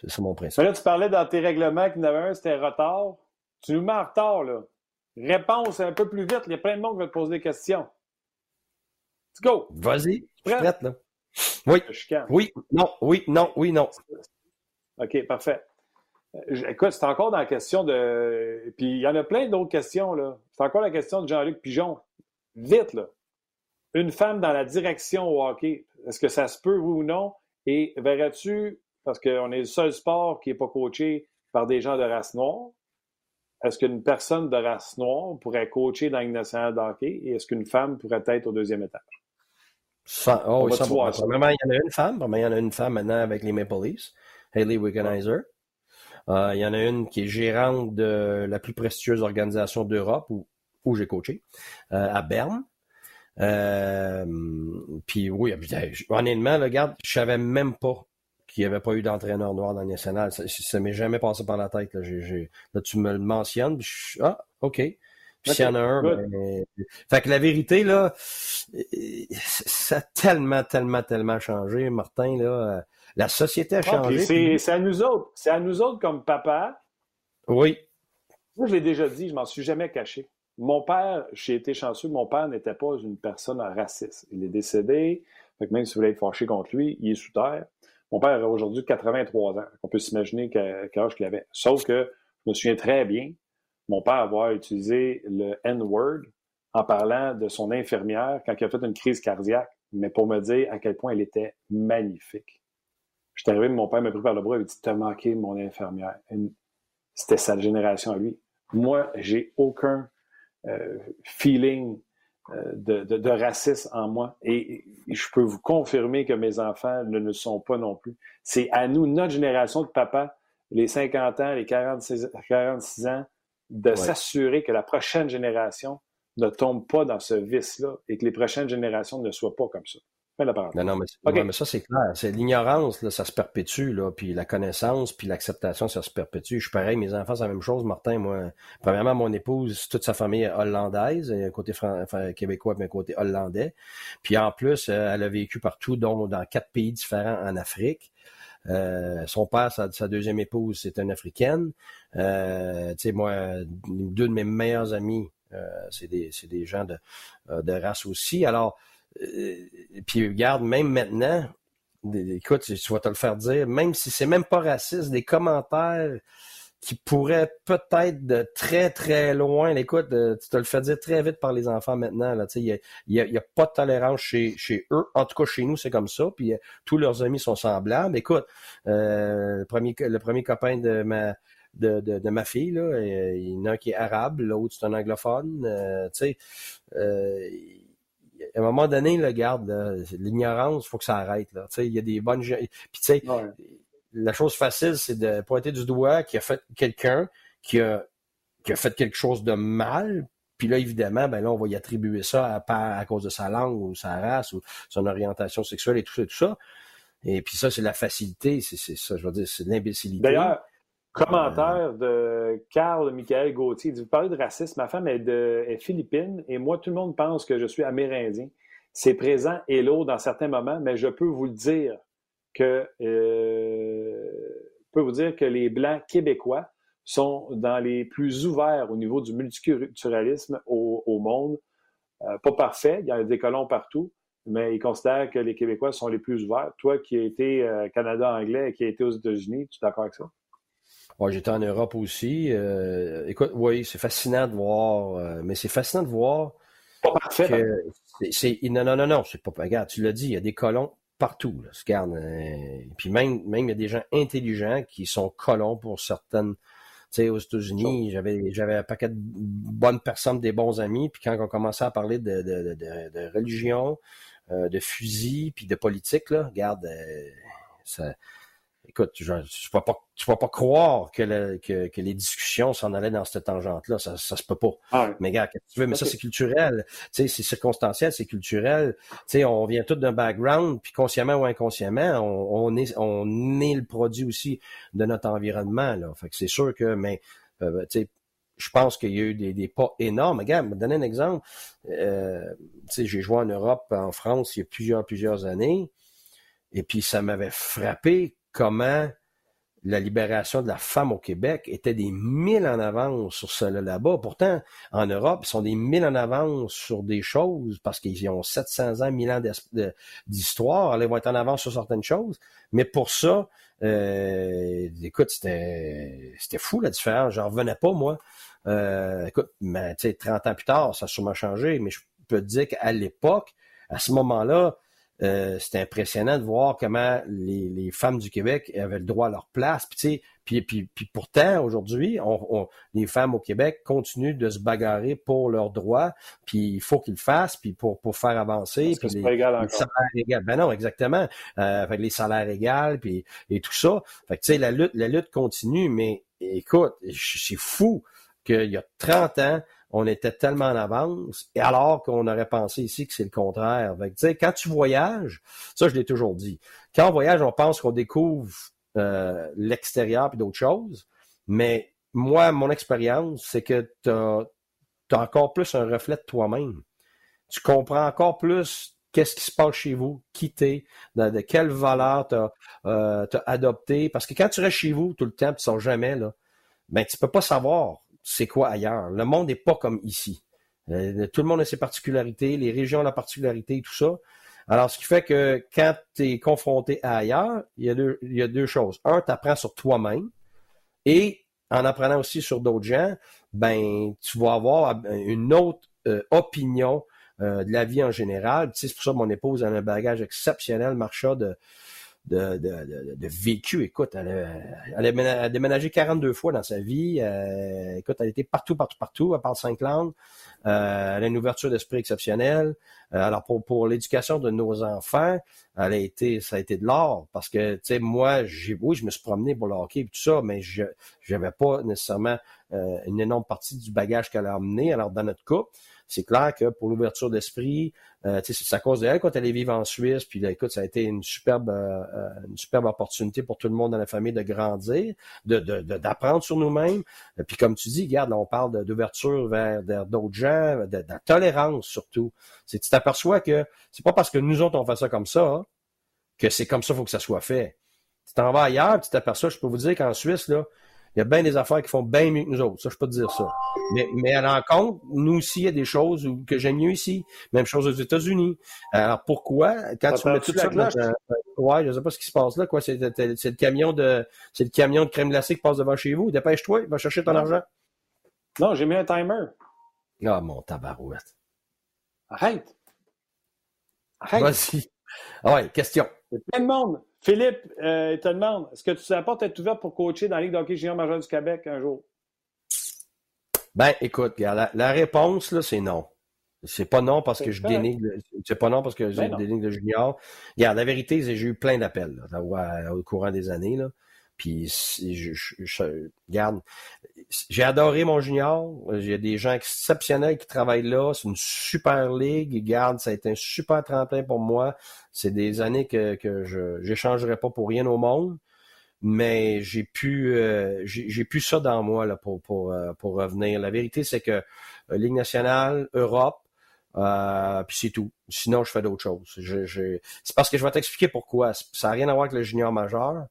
c'est ça mon principe. là tu parlais dans tes règlements qu'il y en avait un, c'était retard. Tu nous mets en retard là. Réponse un peu plus vite. Il y a plein de monde qui va te poser des questions. Let's go. Vas-y. Suis prête, là. Oui. Oui, non, oui, non, oui, non. OK, parfait. Euh, écoute, c'est encore dans la question de. Puis il y en a plein d'autres questions, là. C'est encore la question de Jean-Luc Pigeon. Vite, là. Une femme dans la direction au hockey, est-ce que ça se peut, oui ou non? Et verrais-tu, parce qu'on est le seul sport qui n'est pas coaché par des gens de race noire, est-ce qu'une personne de race noire pourrait coacher dans une nationale de hockey et est-ce qu'une femme pourrait être au deuxième étage? oh, il y en a une femme. il y en a une femme maintenant avec les Maple Leafs, Hayley Wickenheiser. Euh, il y en a une qui est gérante de la plus prestigieuse organisation d'Europe où, où j'ai coaché, euh, à Berne. Euh, puis oui, honnêtement, regarde, je savais même pas qu'il n'y avait pas eu d'entraîneur noir dans le national. Ça, ne m'est jamais passé par la tête. Là, là tu me le mentionnes. ah, OK. Puis s'il y en a un, ben, fait que la vérité, là, ça a tellement, tellement, tellement changé, Martin, là. La société a ah, changé. c'est à nous autres. C'est à nous autres comme papa Oui. Moi, je l'ai déjà dit, je m'en suis jamais caché. Mon père, j'ai été chanceux, mon père n'était pas une personne raciste. Il est décédé, même si vous voulez être fâché contre lui, il est sous terre. Mon père a aujourd'hui 83 ans. On peut s'imaginer quel âge qu'il avait. Sauf que je me souviens très bien, mon père avoir utilisé le N-word en parlant de son infirmière quand il a fait une crise cardiaque, mais pour me dire à quel point elle était magnifique. Je suis arrivé, mon père m'a pris par le bras et m'a dit T'as manqué mon infirmière. C'était sa génération à lui. Moi, j'ai aucun euh, feeling de, racisme en moi. Et, je peux vous confirmer que mes enfants ne le sont pas non plus. C'est à nous, notre génération de papa, les 50 ans, les 46, 46 ans, de s'assurer que la prochaine génération ne tombe pas dans ce vice-là et que les prochaines générations ne soient pas comme ça. Non, non, mais, ça, c'est clair. C'est l'ignorance, ça se perpétue, là, puis la connaissance, puis l'acceptation, ça se perpétue. Je suis pareil, mes enfants, c'est la même chose. Martin, moi, premièrement, mon épouse, toute sa famille est hollandaise, un côté enfin, québécois, mais un côté hollandais. Puis en plus, euh, elle a vécu partout, dont dans quatre pays différents en Afrique. Euh, son père, sa, deuxième épouse, c'est une africaine. Euh, tu sais, moi, deux de mes meilleurs amis, euh, c'est des, des gens de, de race aussi. Alors, euh, puis regarde, même maintenant, écoute, tu vas te le faire dire, même si c'est même pas raciste, des commentaires qui pourraient peut-être de très très loin, écoute, tu te le fais dire très vite par les enfants maintenant. Là, il n'y a, pas de tolérance chez, chez eux. En tout cas, chez nous, c'est comme ça. Puis euh, tous leurs amis sont semblables. Écoute, euh, le premier le premier copain de ma de, de, de ma fille, là, il y en a un qui est arabe, l'autre c'est un anglophone. tu sais, à un moment donné, le garde, l'ignorance, il faut que ça arrête. Là. Il y a des bonnes. Puis tu sais, la chose facile, c'est de pointer du doigt qui a fait quelqu'un qui a, qui a fait quelque chose de mal. Puis là, évidemment, ben là, on va y attribuer ça à, à cause de sa langue ou sa race ou son orientation sexuelle et tout ça, et tout ça. Et puis ça, c'est la facilité, c'est ça, je veux dire, c'est l'imbécilité. D'ailleurs, Commentaire de Carl Michael Gauthier. Il dit, vous parlez de racisme, ma femme est, de, philippine et moi, tout le monde pense que je suis amérindien. C'est présent et lourd dans certains moments, mais je peux vous le dire que euh, peux vous dire que les Blancs québécois sont dans les plus ouverts au niveau du multiculturalisme au, monde. Euh, pas parfait, il y a des colons partout, mais ils considèrent que les Québécois sont les plus ouverts. Toi qui as été euh, Canada anglais et qui as été aux États-Unis, tu es d'accord avec ça? J'étais en Europe aussi. Euh, écoute, oui, c'est fascinant de voir, euh, mais c'est fascinant de voir que c'est, non, non, non, non, c'est pas, regarde, tu l'as dit, il y a des colons partout, là, regarde, euh, puis même, même, il y a des gens intelligents qui sont colons pour certaines, tu sais, aux États-Unis, j'avais, j'avais un paquet de bonnes personnes, des bons amis, puis quand on commençait à parler de, de, de, de religion, de fusil, puis de politique, là, regarde, ça, écoute, tu ne vas, pas, vas pas croire que, que, les discussions s'en allaient dans cette tangente-là. Ça, ça se peut pas. Ah mais gars, qu'est-ce que tu veux? Mais ça, c'est culturel. c'est circonstanciel, c'est culturel. on vient tous d'un background, puis consciemment ou inconsciemment, on, est, on est le produit aussi de notre environnement. Là. Fait que c'est sûr que, mais euh, je pense qu'il y a eu des, pas énormes. Regarde, je vais donner un exemple. Euh, j'ai joué en Europe, en France, il y a plusieurs, plusieurs années. Et puis, ça m'avait frappé comment la libération de la femme au Québec était des mille en avance sur cela là-bas. Pourtant, en Europe, ils sont des mille en avance sur des choses parce qu'ils ont 700 ans, 1000 ans d'histoire. Ils vont être en avance sur certaines choses. Mais pour ça, euh, écoute, c'était, fou la différence. J'en revenais pas, moi. Euh, écoute, mais, 30 ans plus tard, ça a sûrement changé. Mais je peux te dire qu'à l'époque, à ce moment-là, euh, c'était impressionnant de voir comment les, les, femmes du Québec avaient le droit à leur place. Puis, puis, puis, puis pourtant, aujourd'hui, on, les femmes au Québec continuent de se bagarrer pour leurs droits. Puis il faut qu'ils le fassent, puis pour, pour faire avancer. Puis les, égal salaires Ben non, exactement. Euh, fait les salaires égaux, puis et tout ça. Fait que tu sais, la lutte, la lutte continue, mais écoute, c'est fou qu'il y a 30 ans, on était tellement en avance, et alors qu'on aurait pensé ici que c'est le contraire. Fait quand tu voyages, ça je l'ai toujours dit, quand on voyage, on pense qu'on découvre euh, l'extérieur et d'autres choses, mais moi, mon expérience, c'est que tu as, encore plus un reflet de toi-même. Tu comprends encore plus qu'est-ce qui se passe chez vous, qui t'es, de, quelle valeur tu as, euh, adopté. Parce que quand tu restes chez vous tout le temps, tu ne sors jamais, là, ben tu peux pas savoir c'est quoi ailleurs? Le monde n'est pas comme ici. Euh, tout le monde a ses particularités, les régions ont la particularité tout ça. Alors, ce qui fait que quand tu es confronté à ailleurs, il y, a deux, choses. Un, tu apprends sur toi-même et en apprenant aussi sur d'autres gens, ben tu vas avoir une autre euh, opinion euh, de la vie en général. C'est pour ça que mon épouse a un bagage exceptionnel, Marcha, de, de, de, de, vécu. Écoute, elle a, elle a, déménagé 42 fois dans sa vie. Euh, écoute, elle été partout, partout, partout. Elle parle cinq langues. Euh, elle a une ouverture d'esprit exceptionnelle. Euh, alors, pour, pour l'éducation de nos enfants, elle a été, ça a été de l'or. Parce que, tu sais, moi, j'ai, oui, je me suis promené pour le hockey et tout ça, mais je n'avais pas nécessairement une énorme partie du bagage qu'elle a amené. Alors, dans notre cas, c'est clair que pour l'ouverture d'esprit, euh, c'est à cause d'elle quand elle est vivre en Suisse. Puis là, écoute, ça a été une superbe, euh, euh, une superbe opportunité pour tout le monde dans la famille de grandir, de d'apprendre sur nous-mêmes. Puis comme tu dis, regarde, on parle d'ouverture vers, d'autres gens, de, la tolérance surtout. Tu t'aperçois que c'est pas parce que nous autres on fait ça comme ça hein, que c'est comme ça faut que ça soit fait. Tu t'en vas ailleurs, tu t'aperçois, je peux vous dire qu'en Suisse, là, il y a bien des affaires qui font bien mieux que nous autres. Ça, je peux te dire ça. Mais, mais à l'encontre, nous aussi, il y a des choses que j'aime mieux ici. Même chose aux États-Unis. Alors, pourquoi? Quand tu mets tout ça dans Ouais, je sais pas ce qui se passe là, quoi. C'est, le camion de, c'est le camion de crème glacée qui passe devant chez vous. Dépêche-toi, va chercher ton argent. Non, j'ai mis un timer. Ah, mon tabarouette. Arrête. Arrête. Vas-y. Ah ouais, question. Il y a plein de monde. Philippe, euh, il te demande est-ce que tu sais pas être ouvert pour coacher dans la Ligue d'hockey junior majeur du Québec un jour? Ben, écoute, la, la réponse, là, c'est non. C'est pas non parce que je dénigre, c'est pas non parce que je ben dénigre le junior. Regarde, la vérité, c'est que j'ai eu plein d'appels au courant des années. Là. Puis, je, je, garde, j'ai adoré mon junior. J'ai des gens exceptionnels qui travaillent là. C'est une super ligue. Garde, ça a été un super tremplin pour moi. C'est des années que, que je n'échangerai pas pour rien au monde. Mais j'ai pu euh, j'ai plus ça dans moi là pour pour euh, pour revenir. La vérité c'est que euh, Ligue nationale, Europe, puis c'est tout. Sinon je fais d'autres choses. Je, je... C'est parce que je vais t'expliquer pourquoi. Ça n'a rien à voir avec le junior majeur.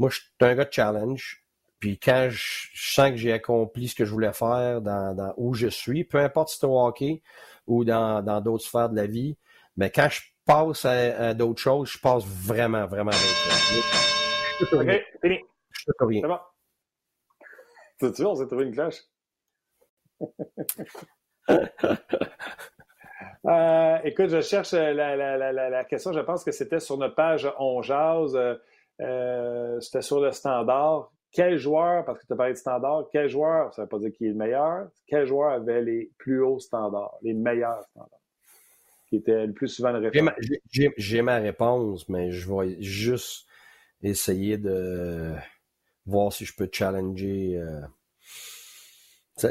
Moi, je suis un gars de challenge. Puis quand je, sens que j'ai accompli ce que je voulais faire dans, où je suis, peu importe si c'est au hockey ou dans, d'autres sphères de la vie, mais quand je passe à, d'autres choses, je passe vraiment, vraiment à d'autres choses. OK, fini. Je te rien. C'est bon. C'est on s'est trouvé une cloche. Euh, écoute, je cherche la, la, question, je pense que c'était sur notre page On Jase. Euh, c'était sur le standard. Quel joueur, parce que tu as parlé de standard, quel joueur, ça ne veut pas dire qui est le meilleur, quel joueur avait les plus hauts standards, les meilleurs standards, qui étaient le plus souvent le réponse? J'ai ma, réponse, mais je vais juste essayer de voir si je peux challenger. Euh...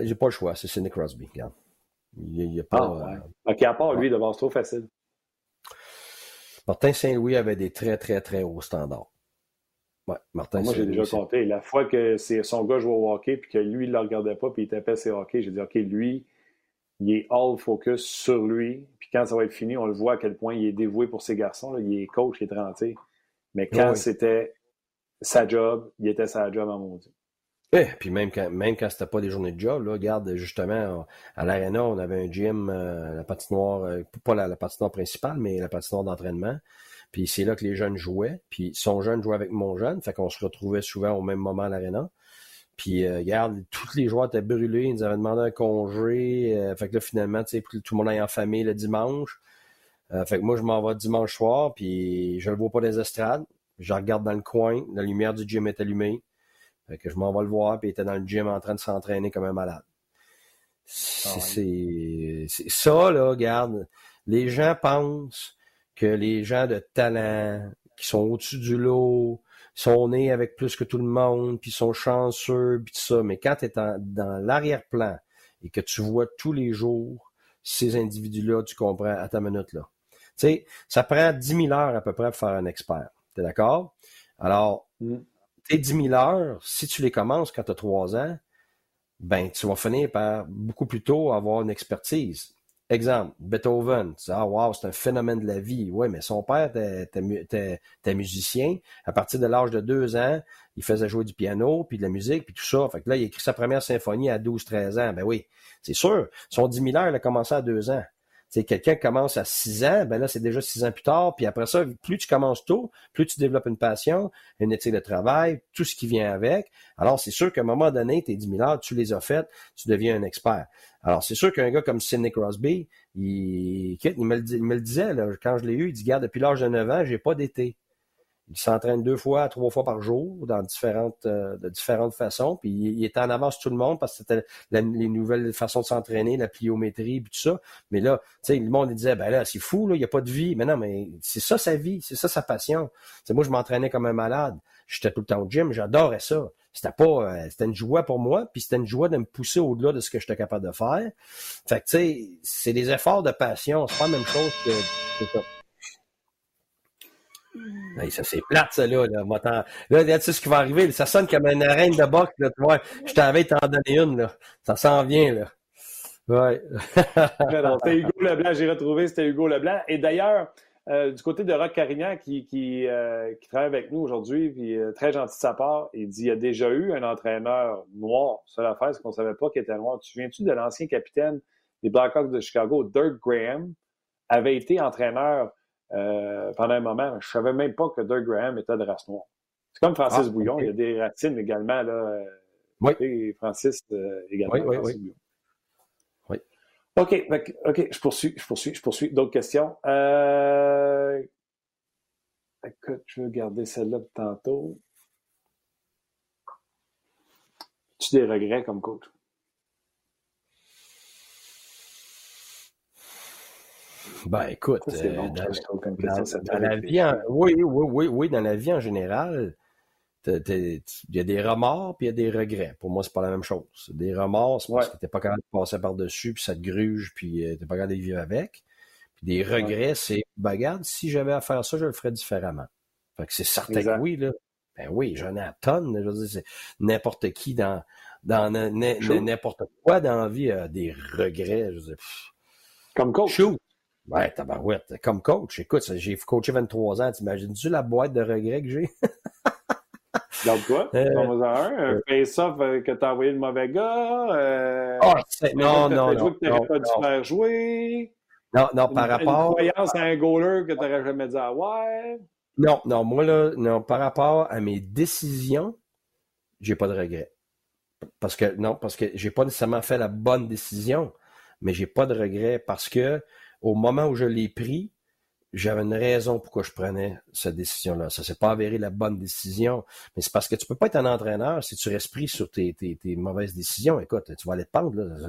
J'ai pas le choix, c'est Sidney Crosby. Il, y a pas, ah, euh, OK, à part lui, devant, c'est trop facile. Martin Saint-Louis avait des très, très, très hauts standards. Martin Moi, j'ai déjà compté. La fois que son gars jouait au hockey, puis que lui, il ne le regardait pas, puis il tapait ses hockey, j'ai dit, OK, lui, il est all focus sur lui. Puis quand ça va être fini, on le voit à quel point il est dévoué pour ses garçons. Il est coach, il est rentré. Mais quand c'était sa job, il était sa job en maudit. Eh, puis même quand, même quand c'était pas des journées de job, là, regarde, justement, à l'Arena, on avait un gym, euh, la patinoire, euh, pas la, la patinoire principale, mais la patinoire d'entraînement. Puis c'est là que les jeunes jouaient. Puis son jeune jouait avec mon jeune. Fait qu'on se retrouvait souvent au même moment à l'aréna. Puis euh, regarde, tous les joueurs étaient brûlés. Ils nous avaient demandé un congé. Euh, fait que là, finalement, tu sais, tout le monde est en famille le dimanche. Euh, fait que moi, je m'en vais dimanche soir, puis je le vois pas des estrades. Je regarde dans le coin, la lumière du gym est allumée. Fait que je m'en vais le voir, puis il était dans le gym en train de s'entraîner comme un malade. Ah c'est ça, là, regarde. Les gens pensent que les gens de talent, qui sont au-dessus du lot, sont nés avec plus que tout le monde, puis sont chanceux, puis tout ça. Mais quand tu es dans l'arrière-plan et que tu vois tous les jours ces individus-là, tu comprends à ta minute là. Tu sais, ça prend 10 000 heures à peu près pour faire un expert. Tu es d'accord? Alors, tes 10 000 heures, si tu les commences quand tu as 3 ans, ben, tu vas finir par beaucoup plus tôt avoir une expertise. Exemple, Beethoven, tu ah c'est un phénomène de la vie. Oui, mais son père était, musicien. À partir de l'âge de deux ans, il faisait jouer du piano, puis de la musique, puis tout ça. Fait que là, il écrit sa première symphonie à 12-13 ans. Ben oui, c'est sûr. Son 10 000 heures, il a commencé à deux ans. C'est quelqu'un commence à 6 ans, ben là, c'est déjà 6 ans plus tard. Puis après ça, plus tu commences tôt, plus tu développes une passion, une éthique de travail, tout ce qui vient avec. Alors, c'est sûr qu'à un moment donné, tes 10 000 heures, tu les as faites, tu deviens un expert. Alors, c'est sûr qu'un gars comme Sidney Crosby, il, me le disait, là, quand je l'ai eu, il dit, garde, depuis l'âge de 9 ans, j'ai pas d'été il s'entraîne deux fois, trois fois par jour dans différentes, euh, de différentes façons. Puis il, était en avance tout le monde parce que c'était les nouvelles façons de s'entraîner, la pliométrie, puis tout ça. Mais là, tu sais, le monde il disait, ben là, c'est fou, là, il n'y a pas de vie. Mais non, mais c'est ça sa vie, c'est ça sa passion. c'est moi, je m'entraînais comme un malade. J'étais tout le temps au gym, j'adorais ça. C'était pas, euh, c'était une joie pour moi, puis c'était une joie de me pousser au-delà de ce que j'étais capable de faire. Fait que tu sais, c'est des efforts de passion. C'est pas la même chose que, que ça, c'est plate, ça, là. Là, là tu sais ce qui va arriver. Ça sonne comme une arène de boxe, là. Tu vois, je t'avais t'en donner une, là. Ça s'en vient, là. Ouais. c'était Hugo Leblanc, j'ai retrouvé, c'était Hugo Leblanc. Et d'ailleurs, euh, du côté de Rock Carignan, qui, qui, euh, qui travaille avec nous aujourd'hui, puis euh, très gentil de sa part, il dit il y a déjà eu un entraîneur noir. Seule affaire, c'est qu'on ne savait pas qu'il était noir. Tu viens-tu de l'ancien capitaine des Blackhawks de Chicago, Dirk Graham, avait été entraîneur euh, pendant un moment, je ne savais même pas que Doug Graham était de race noire. C'est comme Francis ah, Bouillon, il y a des racines également. Là, oui. Francis euh, également. Oui, oui, oui. oui. OK, OK, je poursuis, je poursuis, je poursuis. D'autres questions? Euh... Écoute, je vais garder celle-là de tantôt. Tu des regrets comme coach? Ben écoute, euh, dans, la vie, oui, oui, oui, oui, dans la vie en général, il y a des remords puis il y a des regrets. Pour moi, c'est pas la même chose. Des remords, c'est parce que t'es pas capable de passer par-dessus, puis ça te gruge, puis euh, t'es pas capable de vivre avec. Puis des regrets, c'est, ben regarde, si j'avais à faire ça, je le ferais différemment. Fait que c'est certain que oui, là. Ben oui, j'en ai à tonnes. Je veux dire, n'importe qui dans, dans n'importe quoi dans la vie a des regrets. Je veux dire, Comme coach. Ouais, tabarouette. Comme coach, écoute, j'ai coaché 23 ans. T'imagines-tu la boîte de regrets que j'ai? Donc quoi? Euh, un, un euh, face-off euh, que t'as envoyé le mauvais gars? Euh, oh, non, non, non. que t'aurais pas dû faire jouer? Non, non, par rapport... Une croyance à un goaler que t'aurais jamais dit à ouais? Non, non, moi là, non, par rapport à mes décisions, j'ai pas de regrets. Parce que, non, parce que j'ai pas nécessairement fait la bonne décision, mais j'ai pas de regrets parce que au moment où je l'ai pris, j'avais une raison pourquoi je prenais cette décision-là. Ça s'est pas avéré la bonne décision, mais c'est parce que tu peux pas être un entraîneur si tu restes pris sur tes, mauvaises décisions. Écoute, tu vas aller te pendre. Là.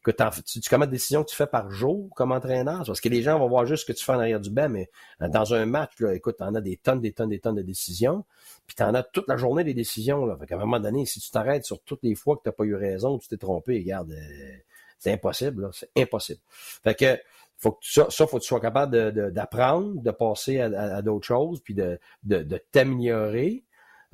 écoute, tu, tu, combien de décisions que tu fais par jour comme entraîneur? Parce que les gens vont voir juste ce que tu fais en arrière du banc, mais euh, dans un match, là, écoute, tu en as des tonnes, des tonnes, des tonnes de décisions, puis tu en as toute la journée des décisions. Là. Fait qu'à un moment donné, si tu t'arrêtes sur toutes les fois que tu n'as pas eu raison, tu t'es trompé, regarde, euh, c'est impossible, c'est impossible. Fait que faut que ça, ça faut que tu sois capable d'apprendre, de, passer à, d'autres choses, puis de, de, t'améliorer.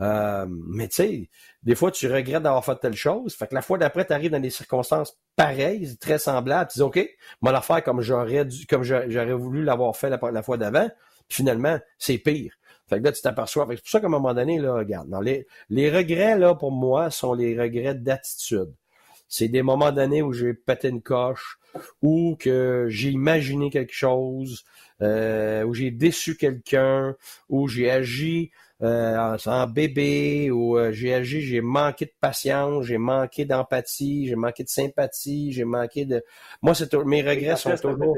Euh, mais tu sais, des fois, tu regrettes d'avoir fait telle chose. Fait que la fois d'après, tu arrives dans des circonstances pareilles, très semblables. Tu dis, OK, moi, la faire comme j'aurais comme j'aurais voulu l'avoir fait la, fois d'avant. Finalement, c'est pire. Fait que là, tu t'aperçois. C'est pour ça qu'à un moment donné, là, regarde, dans les, les regrets, là, pour moi, sont les regrets d'attitude. C'est des moments donnés où j'ai pété une coche, ou que j'ai imaginé quelque chose, euh, où j'ai déçu quelqu'un, où j'ai agi euh, en, bébé, où euh, j'ai agi, j'ai manqué de patience, j'ai manqué d'empathie, j'ai manqué de sympathie, j'ai manqué de... Moi, c'est mes regrets sont toujours...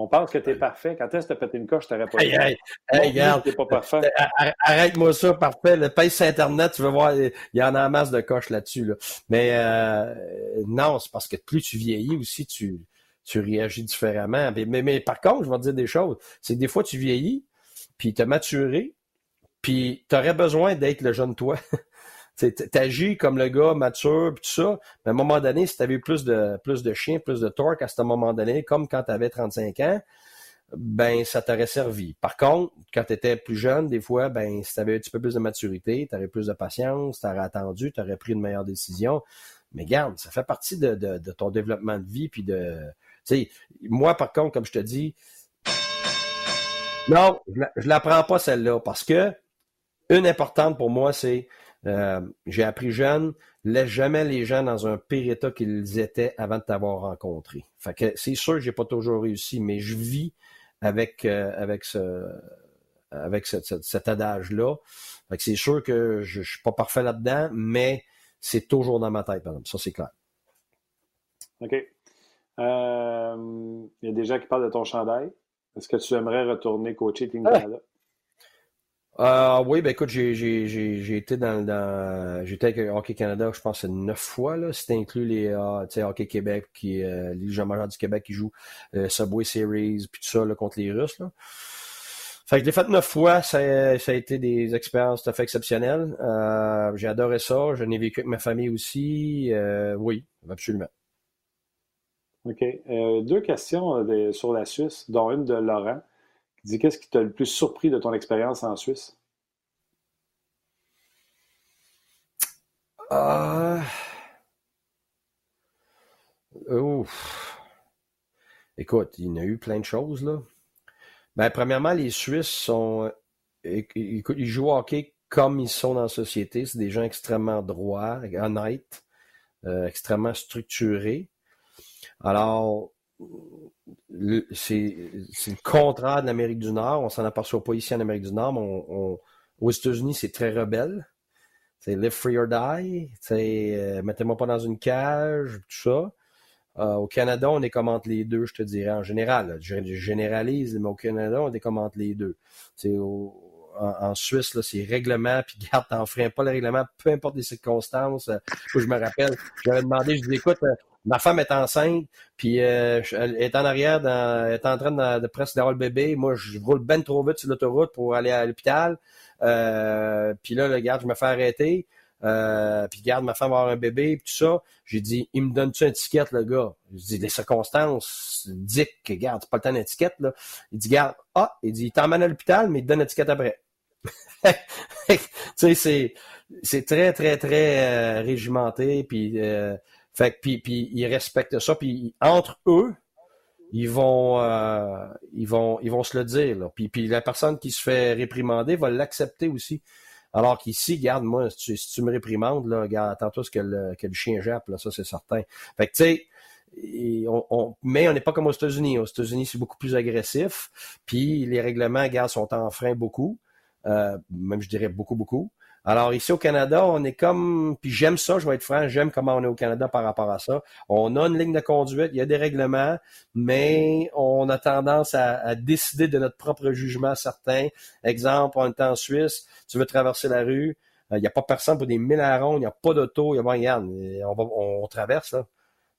On pense que tu es parfait. Quand est-ce que tu as pété une coche, tu n'aurais pas hey, hey, hey, regarde, pas parfait. Arrête-moi ça, parfait. Le paye sur Internet, tu veux voir, il y en a en masse de coches là-dessus. Là. Mais euh, non, c'est parce que plus tu vieillis aussi, tu, tu réagis différemment. Mais, mais, par contre, je vais te dire des choses. C'est que des fois, tu vieillis, puis tu as maturé, puis tu aurais besoin d'être le jeune toi. t'agis comme le gars mature tout ça, mais à un moment donné, si tu avais plus de plus de chien, plus de torque à ce moment donné, comme quand tu avais 35 ans, ben ça t'aurait servi. Par contre, quand tu étais plus jeune, des fois, ben si tu avais un petit peu plus de maturité, tu aurais plus de patience, tu aurais attendu, tu aurais pris une meilleure décision. Mais garde, ça fait partie de, ton développement de vie, puis de. Tu moi, par contre, comme je te dis, non, je la prends pas celle-là, parce que une importante pour moi, c'est euh, j'ai appris jeune, laisse jamais les gens dans un pire état qu'ils étaient avant de t'avoir rencontré. Fait que c'est sûr que j'ai pas toujours réussi, mais je vis avec euh, avec ce avec cet adage-là. Fait que c'est sûr que je, je suis pas parfait là-dedans, mais c'est toujours dans ma tête, par exemple. Ça, c'est clair. OK. Euh, il y a des gens qui parlent de ton chandail. Est-ce que tu aimerais retourner coacher Team ah! Euh, oui, ben écoute, j'ai été dans, dans j'étais avec Hockey Canada, je pense neuf fois là. C'était inclus les euh, Hockey Québec qui euh, les gens majeurs du Québec qui jouent euh, Subway Series puis tout ça là, contre les Russes là. Fait que je l'ai fait neuf fois, ça, ça, a été des expériences tout à fait exceptionnelles. Euh, j'ai adoré ça, je l'ai vécu avec ma famille aussi. Euh, oui, absolument. OK. Euh, deux questions sur la Suisse, dont une de Laurent, dit Qu'est-ce qui t'a le plus surpris de ton expérience en Suisse? Euh... Écoute, il y en a eu plein de choses, là. Ben, premièrement, les Suisses sont. Ils, jouent au hockey comme ils sont dans la société. C'est des gens extrêmement droits, honnêtes, euh, extrêmement structurés. Alors, c'est le contraire de l'Amérique du Nord. On s'en aperçoit pas ici en Amérique du Nord, mais aux États-Unis, c'est très rebelle. C'est live free or die. Euh, mettez-moi pas dans une cage, tout ça. Euh, au Canada, on décommente les deux, je te dirais, en général. Je, généralise, mais au Canada, on décommente les deux. en, Suisse, c'est règlement, puis garde, t'en freins pas le règlement, peu importe les circonstances. Euh, je me rappelle, j'avais demandé, je dis, écoute, euh, ma femme est enceinte, puis elle est en arrière, elle est en train de, presque d'avoir le bébé. Moi, je roule ben trop vite sur l'autoroute pour aller à l'hôpital. puis là, le garde, je me fais arrêter. Euh, puis garde, ma femme va avoir un bébé, puis tout ça. J'ai dit, il me donne-tu une étiquette, le gars? Je dis, les circonstances dit que, garde, c'est pas le temps d'étiquette, là. Il dit, garde, ah, il dit, il t'emmène à l'hôpital, mais il te donne l'étiquette après. tu sais, c'est, c'est très, très, très euh, régimenté, puis, euh, fait puis, puis ils respectent ça, puis entre eux, ils vont, euh, ils vont, ils vont se le dire. Là. Puis, la personne qui se fait réprimander va l'accepter aussi. Alors qu'ici, garde, moi, si tu, me réprimandes, là, regarde, attends-toi ce que le, que le chien jappe, là, ça, c'est certain. Fait que, tu sais, on, mais on n'est pas comme aux États-Unis. Aux États-Unis, c'est beaucoup plus agressif. Puis les règlements, regarde, sont en frein beaucoup. Euh, même, je dirais beaucoup, beaucoup. Alors ici au Canada, on est comme, puis j'aime ça, je vais être franc, j'aime comment on est au Canada par rapport à ça. On a une ligne de conduite, il y a des règlements, mais on a tendance à, décider de notre propre jugement certains. Exemple, on est en Suisse, tu veux traverser la rue, euh, il n'y a pas personne pour des mille ronds, il n'y a pas d'auto, il y a rien, on, va, on, traverse là.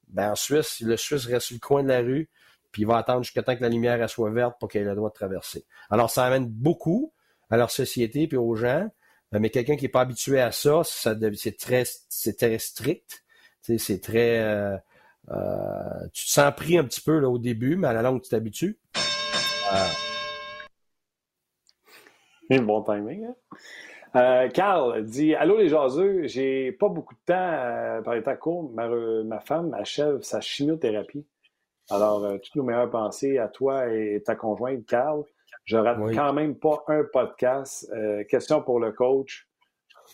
Ben en Suisse, le Suisse reste sur le coin de la rue, puis il va attendre jusqu'à temps que la lumière soit verte pour qu'il ait le droit de traverser. Alors ça amène beaucoup à leur société puis aux gens. Euh, mais quelqu'un qui n'est pas habitué à ça, c'est très, c'est très strict. C'est très. Euh, euh, tu te sens pris un petit peu là, au début, mais à la longue, tu t'habitues. Euh... Bon timing, hein? Carl dit Allô les jaseux, j'ai pas beaucoup de temps par les temps courts. Ma, ma, femme achève sa chimiothérapie. Alors, toutes nos meilleures pensées à toi et ta conjointe, Carl. Je rate quand même pas un podcast. Euh, question pour le coach.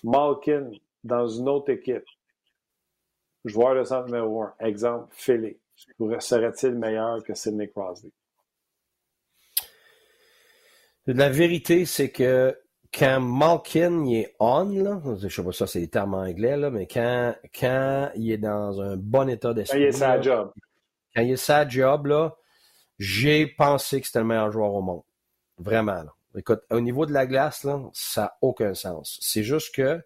Malkin dans une autre équipe. Joueur de centre numéro un. Exemple, Philly. Serait-il meilleur que Sidney Crosby? La vérité, c'est que quand Malkin est on, là, je sais pas ça, c'est les termes anglais, là, mais quand, quand il est dans un bon état d'esprit. Quand il est sa job. Quand il est sa job, là, j'ai pensé que c'était le meilleur joueur au monde. Vraiment. Écoute, au niveau de la glace, là, ça n'a aucun sens. C'est juste que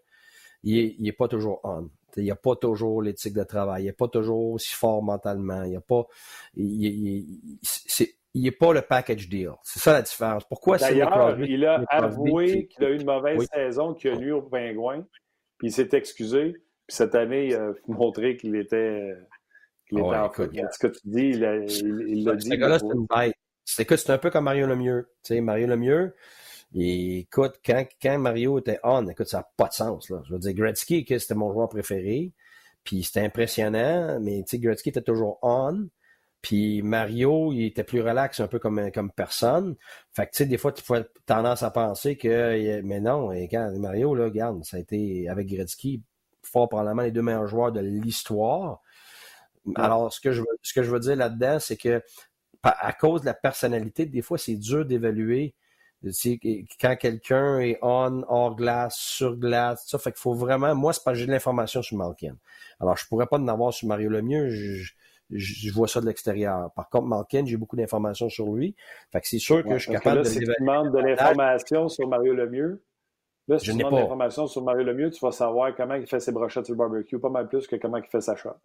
il n'est est pas toujours on. Il n'y a pas toujours l'éthique de travail. Il n'est pas toujours aussi fort mentalement. Il n'est pas. Il, pas le package deal. C'est ça la différence. Pourquoi D'ailleurs, il a avoué qu'il a eu une mauvaise saison, qu'il a nu au pingouin, puis il s'est excusé. Puis cette année, il a montré qu'il était, qu'il était en Ce que tu dis, il l'a dit. Ce gars-là, c'est une bête c'est un peu comme Mario Lemieux. Tu sais, Mario Lemieux, et écoute, quand, quand Mario était on, écoute, ça n'a pas de sens. Là. Je veux dire, Gretzky, c'était mon joueur préféré. Puis c'était impressionnant, mais tu sais, Gretzky était toujours on. Puis Mario, il était plus relax, un peu comme, comme personne. Fait que, tu sais, des fois, tu pouvais tendance à penser que, mais non, et quand Mario, là, regarde, ça a été, avec Gretzky, fort probablement les deux meilleurs joueurs de l'histoire. Alors, ce que je veux, ce que je veux dire là-dedans, c'est que, à cause de la personnalité, des fois, c'est dur d'évaluer quand quelqu'un est on, hors glace, sur glace, ça fait qu'il faut vraiment. Moi, c'est pas j'ai de l'information sur Malkin. Alors, je pourrais pas en avoir sur Mario Lemieux. Je, je, vois ça de l'extérieur. Par contre, Malkin, j'ai beaucoup d'informations sur lui. Fait que c'est sûr que je suis capable de. Si tu demandes de l'information sur Mario Lemieux, là, si je tu demandes de l'information sur Mario Lemieux, tu vas savoir comment il fait ses brochettes sur le barbecue, pas mal plus que comment il fait sa shot.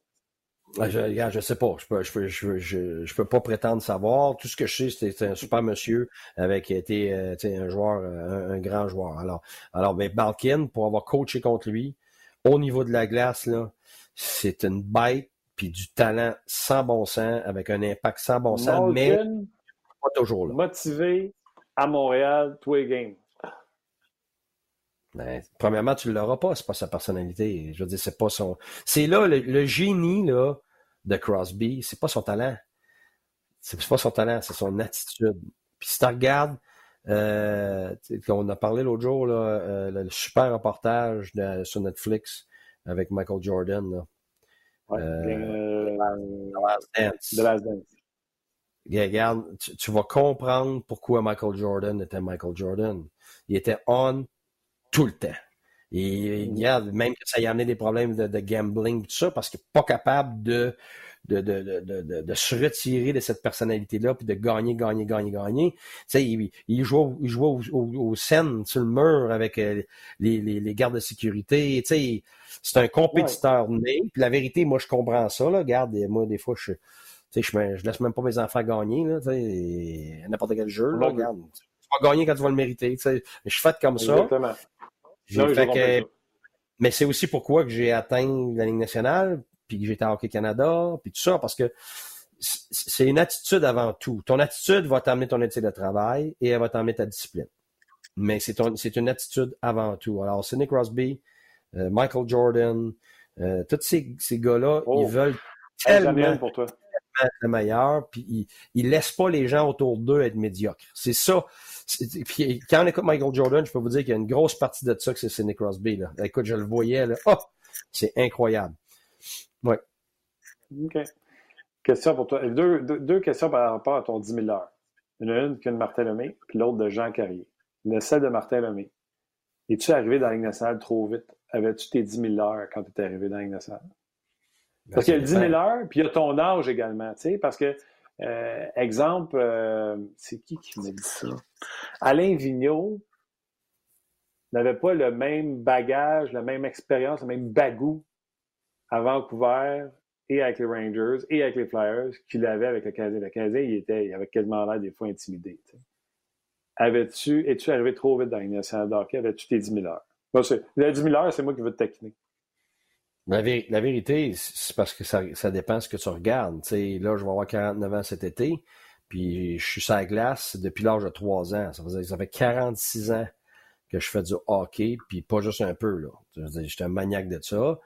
Je, je sais pas. Je peux, je, peux, je, je, je, peux pas prétendre savoir. Tout ce que je sais, c'est un super monsieur avec qui a été euh, un joueur, euh, un, grand joueur. Alors, alors, mais Balkin, pour avoir coaché contre lui, au niveau de la glace, là, c'est une bête puis du talent sans bon sens, avec un impact sans bon sens, mais pas toujours là. Motivé à Montréal, tous les games. Ben, premièrement, tu ne l'auras pas, c'est pas sa personnalité. Je veux dire, c'est pas son. C'est là le, génie là, de Crosby, c'est pas son talent. C'est pas son talent, c'est son attitude. Puis si tu regardes, euh, on a parlé l'autre jour, là, euh, le super reportage sur Netflix avec Michael Jordan. Là. Ouais, euh, The Last Dance. Regarde, tu, tu, vas comprendre pourquoi Michael Jordan était Michael Jordan. Il était on tout le temps. Et regarde, même que ça y a amené des problèmes de, gambling, tout ça, parce qu'il n'est pas capable de de, de, de, de, se retirer de cette personnalité-là, puis de gagner, gagner, gagner, gagner. Tu sais, il, il jouait, il au, scène, sur le mur, avec euh, les, les, les, gardes de sécurité. Tu sais, c'est un compétiteur né. Puis la vérité, moi, je comprends ça. Là. Regarde, moi, des fois, je tu sais, je, je laisse même pas mes enfants gagner, là, tu sais, n'importe quel jeu, là, regarde. Tu vas gagner quand tu vas le mériter, tu sais. Je suis fait comme ça mais c'est aussi pourquoi que j'ai atteint la Ligue nationale, puis que j'étais à Hockey Canada, puis tout ça, parce que c'est une attitude avant tout. Ton attitude va t'amener ton éthique de travail et elle va t'amener ta discipline. Mais c'est une attitude avant tout. Alors, Sidney Crosby, euh, Michael Jordan, euh, tous ces, ces gars-là, ils oh. veulent tellement, pour toi. être le meilleur, puis ils, ils laissent pas les gens autour d'eux être médiocres. C'est ça. Puis quand on écoute Michael Jordan, je peux vous dire qu'il y a une grosse partie de ça que c'est Sidney Crosby. Là. Écoute, je le voyais, là. Oh, c'est incroyable. Oui. OK. Question pour toi. Deux, deux, questions par rapport à ton 10 000 heures. Une qui est de Martin Lemay, puis l'autre de Jean Carrier. Le celle de Martin Lemay. Es-tu arrivé dans la Ligue nationale trop vite? Avais-tu tes 10 000 heures quand tu étais arrivé dans la Ligue nationale? Ben, parce qu'il y a 10 000 heures, puis il y a ton âge également, tu sais, parce que euh, exemple, euh, c'est qui qui m'a dit ça? Alain Vigneault n'avait pas le même bagage, la même expérience, le même bagou à Vancouver et avec les Rangers et avec les Flyers qu'il avait avec le Canadien. Le Canadien, il, était, il avait quasiment l'air des fois intimidé. Avais-tu, es-tu arrivé trop vite dans nationale de Avais-tu tes 10 000 heures? Les 10 000 heures, c'est moi qui veux te taquiner. La, vérité, c'est parce que ça, ça dépend ce que tu regardes. sais, là, je vais avoir 49 ans cet été, puis je suis sur la glace depuis l'âge de 3 ans. Ça fait, ça fait 46 ans que je fais du hockey, puis pas juste un peu. là. J'étais un maniaque de ça.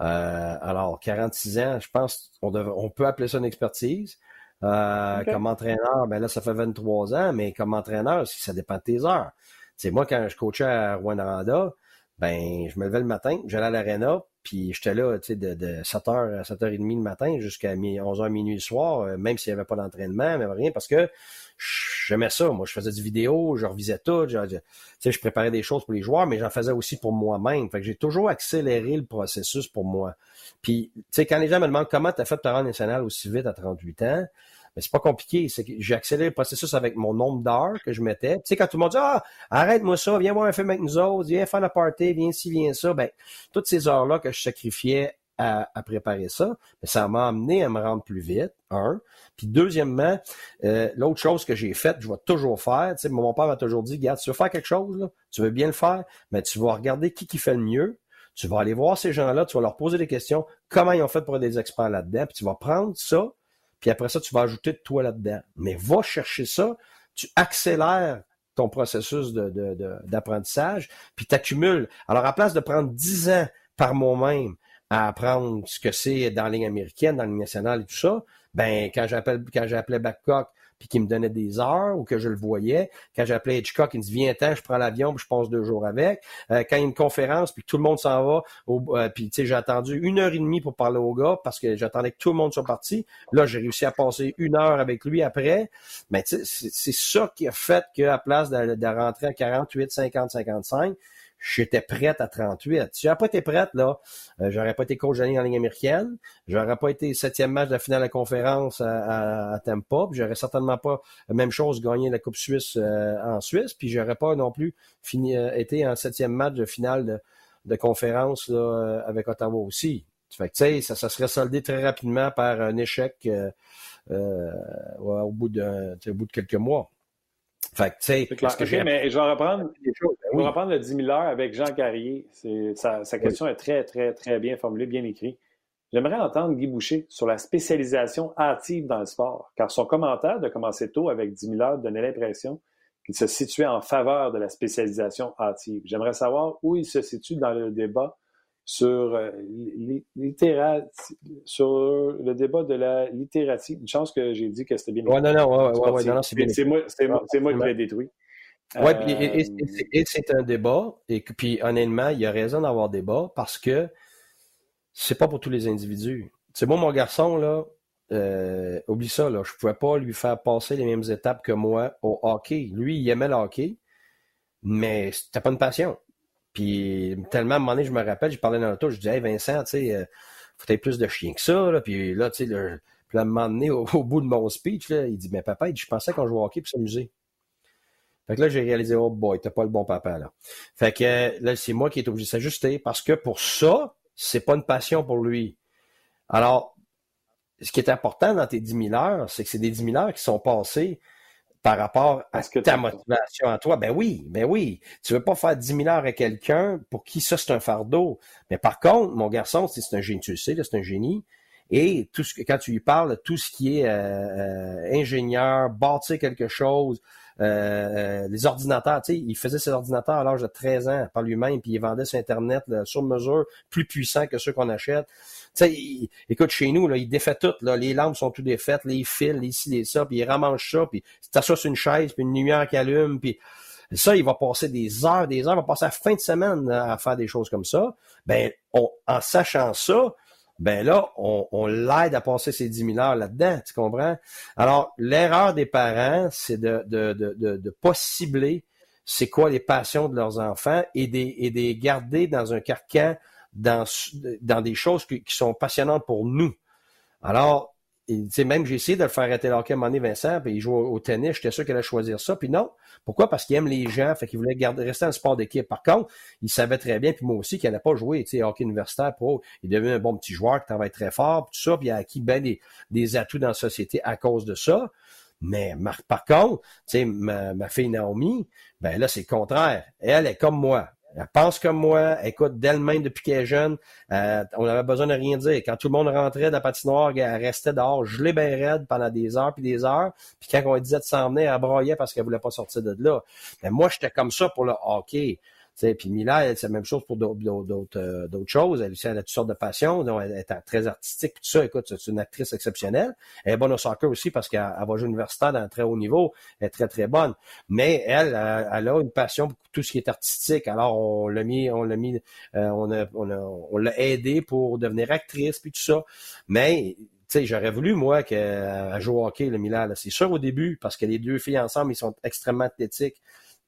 Euh, alors, 46 ans, je pense on, on peut appeler ça une expertise. Euh, Comme entraîneur, ben là, ça fait 23 ans, mais comme entraîneur, ça dépend de tes heures. C'est moi, quand je coachais à Rwanda, ben, je me levais le matin, j'allais à l'aréna, puis j'étais là, tu sais, de, de 7h à 7h30 le matin jusqu'à 11h minuit le soir, euh, même s'il n'y avait pas d'entraînement, mais rien, parce que j'aimais ça. Moi, je faisais du vidéo, je revisais tout, je, tu sais, je préparais des choses pour les joueurs, mais j'en faisais aussi pour moi-même. Fait que j'ai toujours accéléré le processus pour moi. Puis, tu sais, quand les gens me demandent comment tu as fait ta rang national aussi vite à 38 ans, mais c'est pas compliqué. C'est que j'ai accéléré le processus avec mon nombre d'heures que je mettais. Tu sais, quand tout le monde dit Ah, arrête-moi ça, viens voir un film avec nous autres, viens faire la party, viens ci, viens ça, ben, toutes ces heures-là que je sacrifiais à, préparer ça, ben, ça m'a amené à me rendre plus vite, un. Puis deuxièmement, euh, l'autre chose que j'ai faite, je vais toujours faire, tu sais, mon père m'a toujours dit, regarde, tu veux faire quelque chose, là, tu veux bien le faire, mais tu vas regarder qui qui fait le mieux, tu vas aller voir ces gens-là, tu vas leur poser des questions, comment ils ont fait pour être des experts là-dedans, puis tu vas prendre ça, puis après ça, tu vas ajouter de toi là-dedans. Mais va chercher ça, tu accélères ton processus d'apprentissage, puis tu accumules. Alors, à place de prendre 10 ans par moi-même à apprendre ce que c'est dans la ligne dans la nationale et tout ça, ben quand j'appelle quand j'appelais puis qu'il me donnait des heures ou que je le voyais. Quand j'appelais Hitchcock, il me dit viens ten je prends l'avion, puis je passe deux jours avec. Euh, quand il y a une conférence, puis tout le monde s'en va, euh, puis tu sais, j'ai attendu une heure et demie pour parler au gars parce que j'attendais que tout le monde soit parti. Là, j'ai réussi à passer une heure avec lui après. Mais c'est ça qui a fait qu'à place de, de rentrer à 48, 50, 55, j'étais prête à 38. Si j'aurais pas été prête, là, euh, j'aurais pas été coach en ligne américaine, j'aurais pas été septième match de la finale de conférence à, à, Tampa, puis j'aurais certainement pas, la même chose, gagné la Coupe Suisse euh, en Suisse, puis j'aurais pas non plus fini, euh, été en septième match de finale de, de conférence là, avec Ottawa aussi. Fait que, ça, ça serait soldé très rapidement par un échec au, bout de, au bout de quelques mois. Fait que, tu sais, que mais je vais reprendre, je vais reprendre le 10 000 heures avec Jean Carrier. Sa, sa question est très, très, très bien formulée, bien écrite. J'aimerais entendre Guy Boucher sur la spécialisation hâtive dans le sport, car son commentaire de commencer tôt avec 10 000 heures donnait l'impression qu'il se situait en faveur de la spécialisation hâtive. J'aimerais savoir où il se situe dans le débat sur, euh, sur le débat de la littératie. Une chance que j'ai dit que c'était bien. Oui, non, non, ouais, ouais, non, c'est bien. C'est moi, c'est moi qui l'ai détruit. Oui, et, et, c'est un débat, et puis honnêtement, il y a raison d'avoir débat parce que c'est pas pour tous les individus. C'est moi, mon garçon, là, euh, oublie ça, là, je pouvais pas lui faire passer les mêmes étapes que moi au hockey. Lui, il aimait le hockey, mais c'était pas une passion. Puis tellement à un moment donné, je me rappelle, je parlais dans l'auto, je disais, hey Vincent, tu sais, euh, faut être plus de chien que ça. Là. Puis là, tu sais, le, puis à un moment donné, au, bout de mon speech, là, il dit, mais papa, je pensais qu'on jouait au hockey pour s'amuser. Fait que là, j'ai réalisé, oh boy, t'as pas le bon papa, là. Fait que là, c'est moi qui est obligé de s'ajuster parce que pour ça, c'est pas une passion pour lui. Alors, ce qui est important dans tes 10 000 heures, c'est que c'est des 10 000 heures qui sont passées par rapport à ta motivation à toi. Ben oui, ben oui. Tu veux pas faire 10 000 heures à quelqu'un pour qui ça, c'est un fardeau. Mais par contre, mon garçon, c'est un génie, tu le sais, c'est un génie. Et tout ce que, quand tu lui parles, tout ce qui est euh, euh, ingénieur, bâtir quelque chose, euh, les ordinateurs, tu sais, il faisait ses ordinateurs à l'âge de 13 ans par lui-même, puis il vendait sur Internet sur mesure, plus puissant que ceux qu'on achète. Sais, écoute, chez nous, là, il défait tout. Là, les lampes sont toutes défaites, les fils, les ci, les ça, puis il ramange ça, puis t'assois sur une chaise, puis une lumière qui allume, puis ça, il va passer des heures, des heures, il va passer la fin de semaine à faire des choses comme ça. Ben, en sachant ça, ben là, on, on l'aide à passer ces 10 000 heures là-dedans, tu comprends? Alors, l'erreur des parents, c'est de de, de, de, de, pas cibler c'est quoi les passions de leurs enfants et des, et des garder dans un carcan dans, dans des choses qui, sont passionnantes pour nous. Alors, sais, même j'ai essayé de le faire arrêter le à moment donné, Vincent, puis il joue au, tennis, j'étais sûr qu'il allait choisir ça, puis non. Pourquoi? Parce qu'il aime les gens, fait qu'il voulait garder, rester un sport d'équipe. Par contre, il savait très bien, puis moi aussi, qu'il n'allait pas jouer, tu sais, hockey universitaire pro. Il est devenu un bon petit joueur qui travaille très fort, puis tout ça, puis il a acquis bien des, des atouts dans la société à cause de ça. Mais par contre, tu sais, ma, ma fille Naomi, ben là, c'est le contraire. Elle est comme moi. Elle pense comme moi, écoute d'elle-même depuis qu'elle est jeune. Euh, on avait besoin de rien dire. Quand tout le monde rentrait de la patinoire, elle restait dehors, je l'ai bien raide pendant des heures puis des heures. Puis quand on disait de s'en venir, elle broyait parce qu'elle voulait pas sortir de là. Mais moi, j'étais comme ça pour le hockey. Puis Mila, c'est la même chose pour d'autres euh, choses. Elle, elle a toutes sortes de passions. Donc, elle est très artistique. Tout ça, écoute, c'est une actrice exceptionnelle. Elle est bonne au soccer aussi parce qu'elle va jouer universitaire dans un très haut niveau. Elle est très, très bonne. Mais elle, elle, a une passion pour tout ce qui est artistique. Alors, on l'a mis, on l'a mis, euh, on a, on on l'a aidé pour devenir actrice, puis tout ça. Mais j'aurais voulu, moi, qu'elle joue au hockey, le Milan. C'est sûr au début, parce que les deux filles ensemble, ils sont extrêmement athlétiques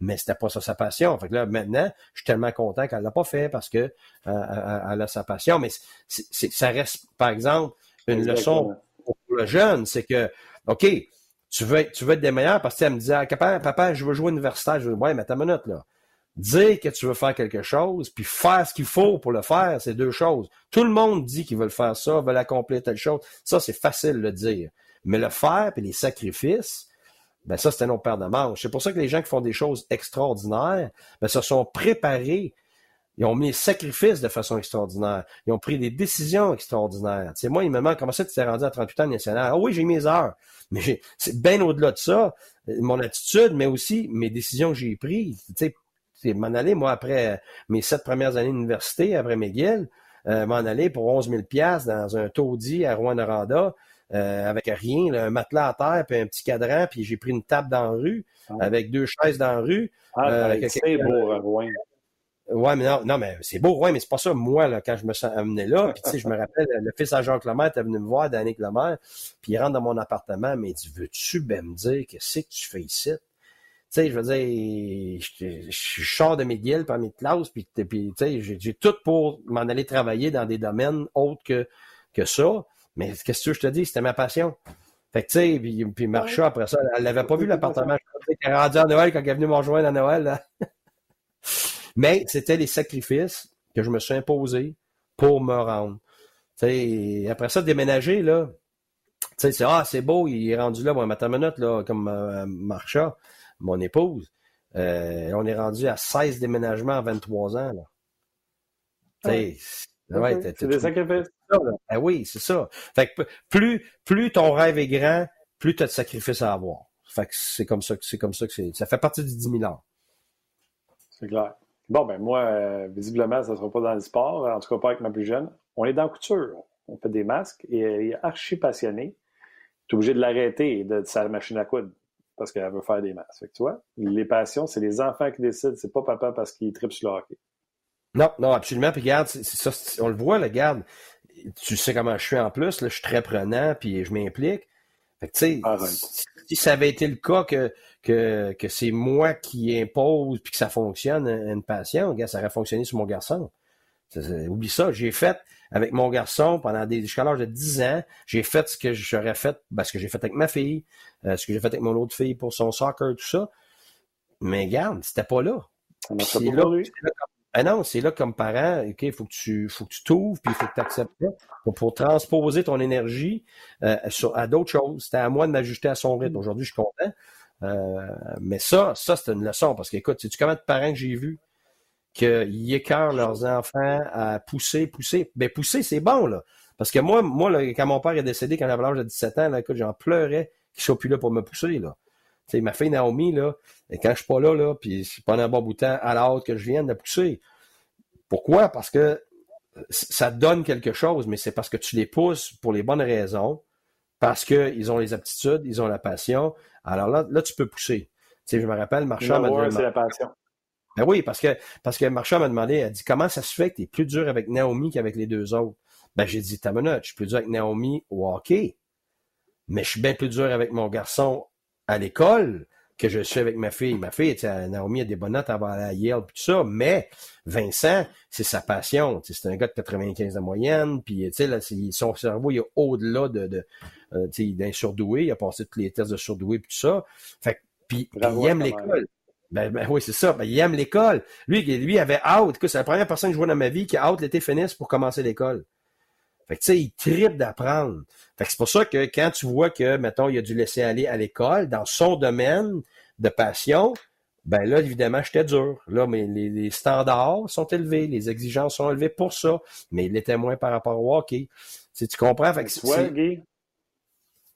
mais c'était pas ça sa passion. Fait que là, maintenant, je suis tellement content qu'elle l'a pas fait parce que euh, elle a sa passion. Mais c'est, ça reste, par exemple, une leçon pour le jeune, c'est que, OK, tu veux, tu veux être des meilleurs parce qu'elle me disait, ah, papa, papa, je veux jouer universitaire. Je veux, ouais, mais ta minute, là. Dire que tu veux faire quelque chose, puis faire ce qu'il faut pour le faire, c'est deux choses. Tout le monde dit qu'ils veulent faire ça, veulent accomplir telle chose. Ça, c'est facile de le dire. Mais le faire, puis les sacrifices, ben ça, c'est un autre paire de manches. C'est pour ça que les gens qui font des choses extraordinaires, ben, se sont préparés Ils ont mis sacrifices de façon extraordinaire. Ils ont pris des décisions extraordinaires. Tu moi, il me demande comment ça tu t'es rendu à 38 ans national. Ah oui, j'ai mes heures. Mais c'est bien au-delà de ça. Mon attitude, mais aussi mes décisions que j'ai prises. Tu sais, m'en aller, moi, après mes sept premières années d'université, après McGill, euh, m'en aller pour 11 000 dans un taudis à Rouen-Noranda, euh, avec rien, un matelas à terre, puis un petit cadran, puis j'ai pris une table dans la rue, ah. avec deux chaises dans la rue. Ah, euh, ben, c'est beau, Rouen. Ouais, mais non, non mais c'est beau, ouais, mais c'est pas ça, moi, là, quand je me suis amené là. Puis, tu sais, je me rappelle, le fils à Jean Lemaitre est venu me voir, Danny Lemaitre, puis il rentre dans mon appartement, mais il dit, veux-tu ben me dire qu'est-ce que tu fais ici? Tu sais, je veux dire, je, je sors de mes guildes par mes classes, puis, puis tu sais, j'ai tout pour m'en aller travailler dans des domaines autres que, que ça. Mais qu'est-ce que je te dis? C'était ma passion. Fait que, tu sais, puis, puis Marcha, après ça, elle n'avait pas vu l'appartement. Elle est rendue à Noël quand elle est venue me rejoindre à Noël. Là. Mais c'était les sacrifices que je me suis imposé pour me rendre. sais, après ça, déménager, là, tu c'est ah, c'est beau, il est rendu là, bon, ma minute, là, comme euh, Marcha, mon épouse. Euh, on est rendu à 16 déménagements en 23 ans. Là. Ouais. Ouais c'est des sacrifices. Ben oui, c'est ça. Fait que plus, plus ton rêve est grand, plus tu as de sacrifices à avoir. Fait que c'est comme ça que c'est comme ça que c'est. Ça fait partie du 10 000 ans. C'est clair. Bon, ben moi, euh, visiblement, ça ne sera pas dans le sport, en tout cas pas avec ma plus jeune. On est dans la couture. On fait des masques et elle est archi passionnée. Tu es obligé de l'arrêter de, sa machine à coudre parce qu'elle veut faire des masques. Fait que, tu vois, les passions, c'est les enfants qui décident, c'est pas papa parce qu'il tripe sur le hockey. Non, non, absolument. Puis regarde, c'est ça, on le voit, là, regarde. Tu sais comment je suis en plus, là, je suis très prenant, puis je m'implique. Fait que, tu sais, si ça avait été le cas que que, que c'est moi qui impose puis que ça fonctionne une passion, ça aurait fonctionné sur mon garçon. oublie ça, j'ai fait avec mon garçon pendant des jusqu'à l'âge de 10 ans, j'ai fait ce que j'aurais fait, ben, ce que j'ai fait avec ma fille, euh, ce que j'ai fait avec mon autre fille pour son soccer, tout ça. Mais regarde, c'était pas là. C'est là, ah non, c'est là comme parent, OK, il faut que tu faut que tu t'ouvres, puis il faut que tu acceptes ça pour, transposer ton énergie euh, sur, à d'autres choses. C'était à moi de m'ajuster à son rythme. Aujourd'hui, je suis content. Euh, mais ça, ça, c'est une leçon. Parce que, écoute, sais-tu combien de parents que j'ai vus qu'ils écœurent leurs enfants à pousser, pousser? Ben, pousser, c'est bon, là. Parce que moi, moi là, quand mon père est décédé, quand j'avais l'âge de 17 ans, là, écoute, j'en pleurais qu'il soit plus là pour me pousser, là. Sais, ma fille Naomi, là, et quand je suis pas là, là, puis pendant un bon bout de temps, à la hâte que je vienne de pousser. Pourquoi? Parce que ça donne quelque chose, mais c'est parce que tu les pousses pour les bonnes raisons, parce qu'ils ont les aptitudes, ils ont la passion. Alors là, là tu peux pousser. Tu sais, je me rappelle, Marchand m'a demandé. c'est la passion. Ben oui, parce que, parce que Marchand m'a demandé, elle dit, comment ça se fait que tu es plus dur avec Naomi qu'avec les deux autres? Ben, j'ai dit, ta minute, je suis plus dur avec Naomi au hockey, mais je suis bien plus dur avec mon garçon à l'école que je suis avec ma fille. Ma fille, Naomi a des bonnes notes avant la Yale, tout ça, mais Vincent, c'est sa passion. C'est un gars de 95 de moyenne, puis là, son cerveau il est au-delà de, de euh, d'un surdoué. Il a passé tous les tests de surdoué, tout ça. Fait puis il aime l'école. Ben, ben, oui, c'est ça. Ben, il aime l'école. Lui, lui avait out. C'est la première personne que je vois dans ma vie qui a out l'été finisse pour commencer l'école. Fait que, tu sais, il tripe d'apprendre. Fait que c'est pour ça que quand tu vois que, mettons, il a dû laisser aller à l'école dans son domaine de passion, ben là, évidemment, j'étais dur. Là, mais les, standards sont élevés, les exigences sont élevées pour ça, mais il l'était moins par rapport au hockey. Tu, tu comprends? Fait que c'est... Guy?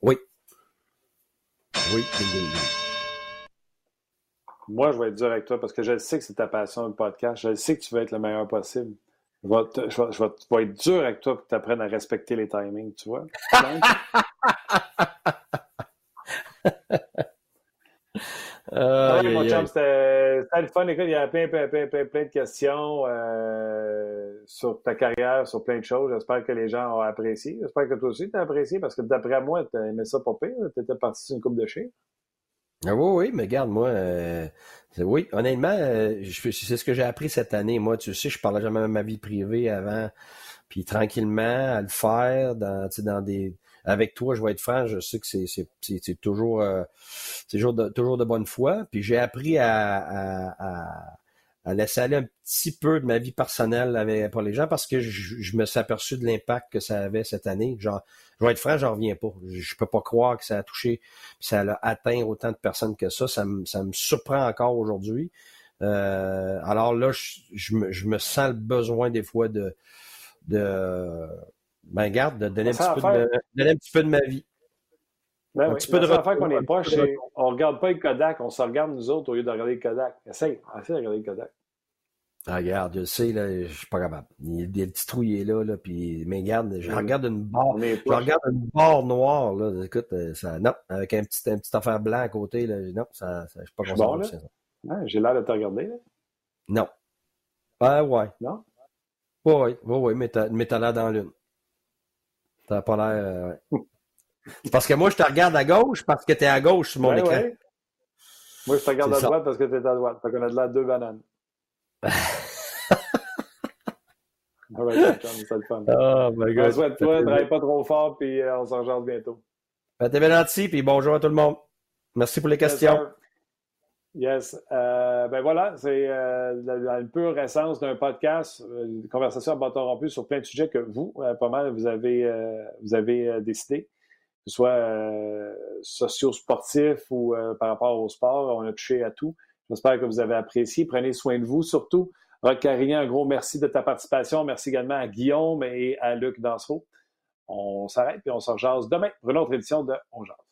Oui. Oui, Moi, je vais être dur avec toi parce que je sais que c'est ta passion, le podcast. Je sais que tu veux être le meilleur possible. Je vais, je, vais, être dur avec toi pour que tu apprennes à respecter les timings, tu vois? Euh, oui, mon chum, c'était le fun. Écoute, il y a plein, plein, plein, plein, de questions euh, sur ta carrière, sur plein de choses. J'espère que les gens ont apprécié. J'espère que toi aussi, tu as apprécié parce que d'après moi, tu aimé ça pas pire. Tu étais parti sur une coupe de chiens. Ah oui, oui, mais regarde, moi, euh, oui, honnêtement, euh, c'est ce que j'ai appris cette année. Moi, tu sais, je parlais jamais de ma vie privée avant, puis tranquillement, à le faire dans, dans des... Avec toi, je vais être franc, je sais que c'est toujours, euh, toujours, de, toujours de bonne foi. Puis j'ai appris à, à, à, laisser aller un petit peu de ma vie personnelle avec, pour les gens parce que je, je me suis aperçu de l'impact que ça avait cette année. Genre, je vais être franc, j'en reviens pas. Je peux pas croire que ça a touché, ça a atteint autant de personnes que ça. Ça me, ça me surprend encore aujourd'hui. alors là, je, me, je, me, sens le besoin des fois de, de ben garde, de donner, un petit, peu de, donner un petit peu de ma vie. Ben petit peu de affaire qu'on est proche, on ne regarde pas le Kodak, on se regarde nous autres au lieu de regarder le Kodak. Essaye, essaye de regarder le Kodak. Ah, regarde, je sais, là, je suis pas capable. Il y a des petits trous, là, là, puis, mais regarde, je regarde une barre, je regarde une barre noire, là, écoute, euh, ça, non, avec un petit, un petit affaire blanc à côté, là, non, ça, ça je suis pas concentré bon, là? J'ai l'air de te regarder, là. Non. Ah, ouais. Non? Oui, oui, oui, mais t'as, mais t'as l'air dans l'une. T'as pas l'air, euh, ouais. parce que moi, je te regarde à gauche parce que t'es à gauche sur mon écran. Ouais. Moi, je te regarde à droite parce que t'es à droite. Fait qu'on a de l'air deux bananes. Ah ouais, c'est le fun. Oh my God. On souhaite toi, travaille pas trop fort, puis euh, on s'en rejoint bientôt. Ben, T'es bien gentil, puis bonjour à tout le monde. Merci pour les questions. Yes. Euh, ben voilà, c'est euh, une pure essence d'un podcast, une conversation à bâton rompu sur plein de sujets que vous, pas mal, vous avez, vous avez décidé, ce soit socio-sportif ou par rapport au sport. On a touché à tout. J'espère que vous avez apprécié. Prenez soin de vous, surtout. Rock un gros merci de ta participation. Merci également à Guillaume et à Luc Dansereau. On s'arrête et on se rejase demain pour une autre édition de On Jase.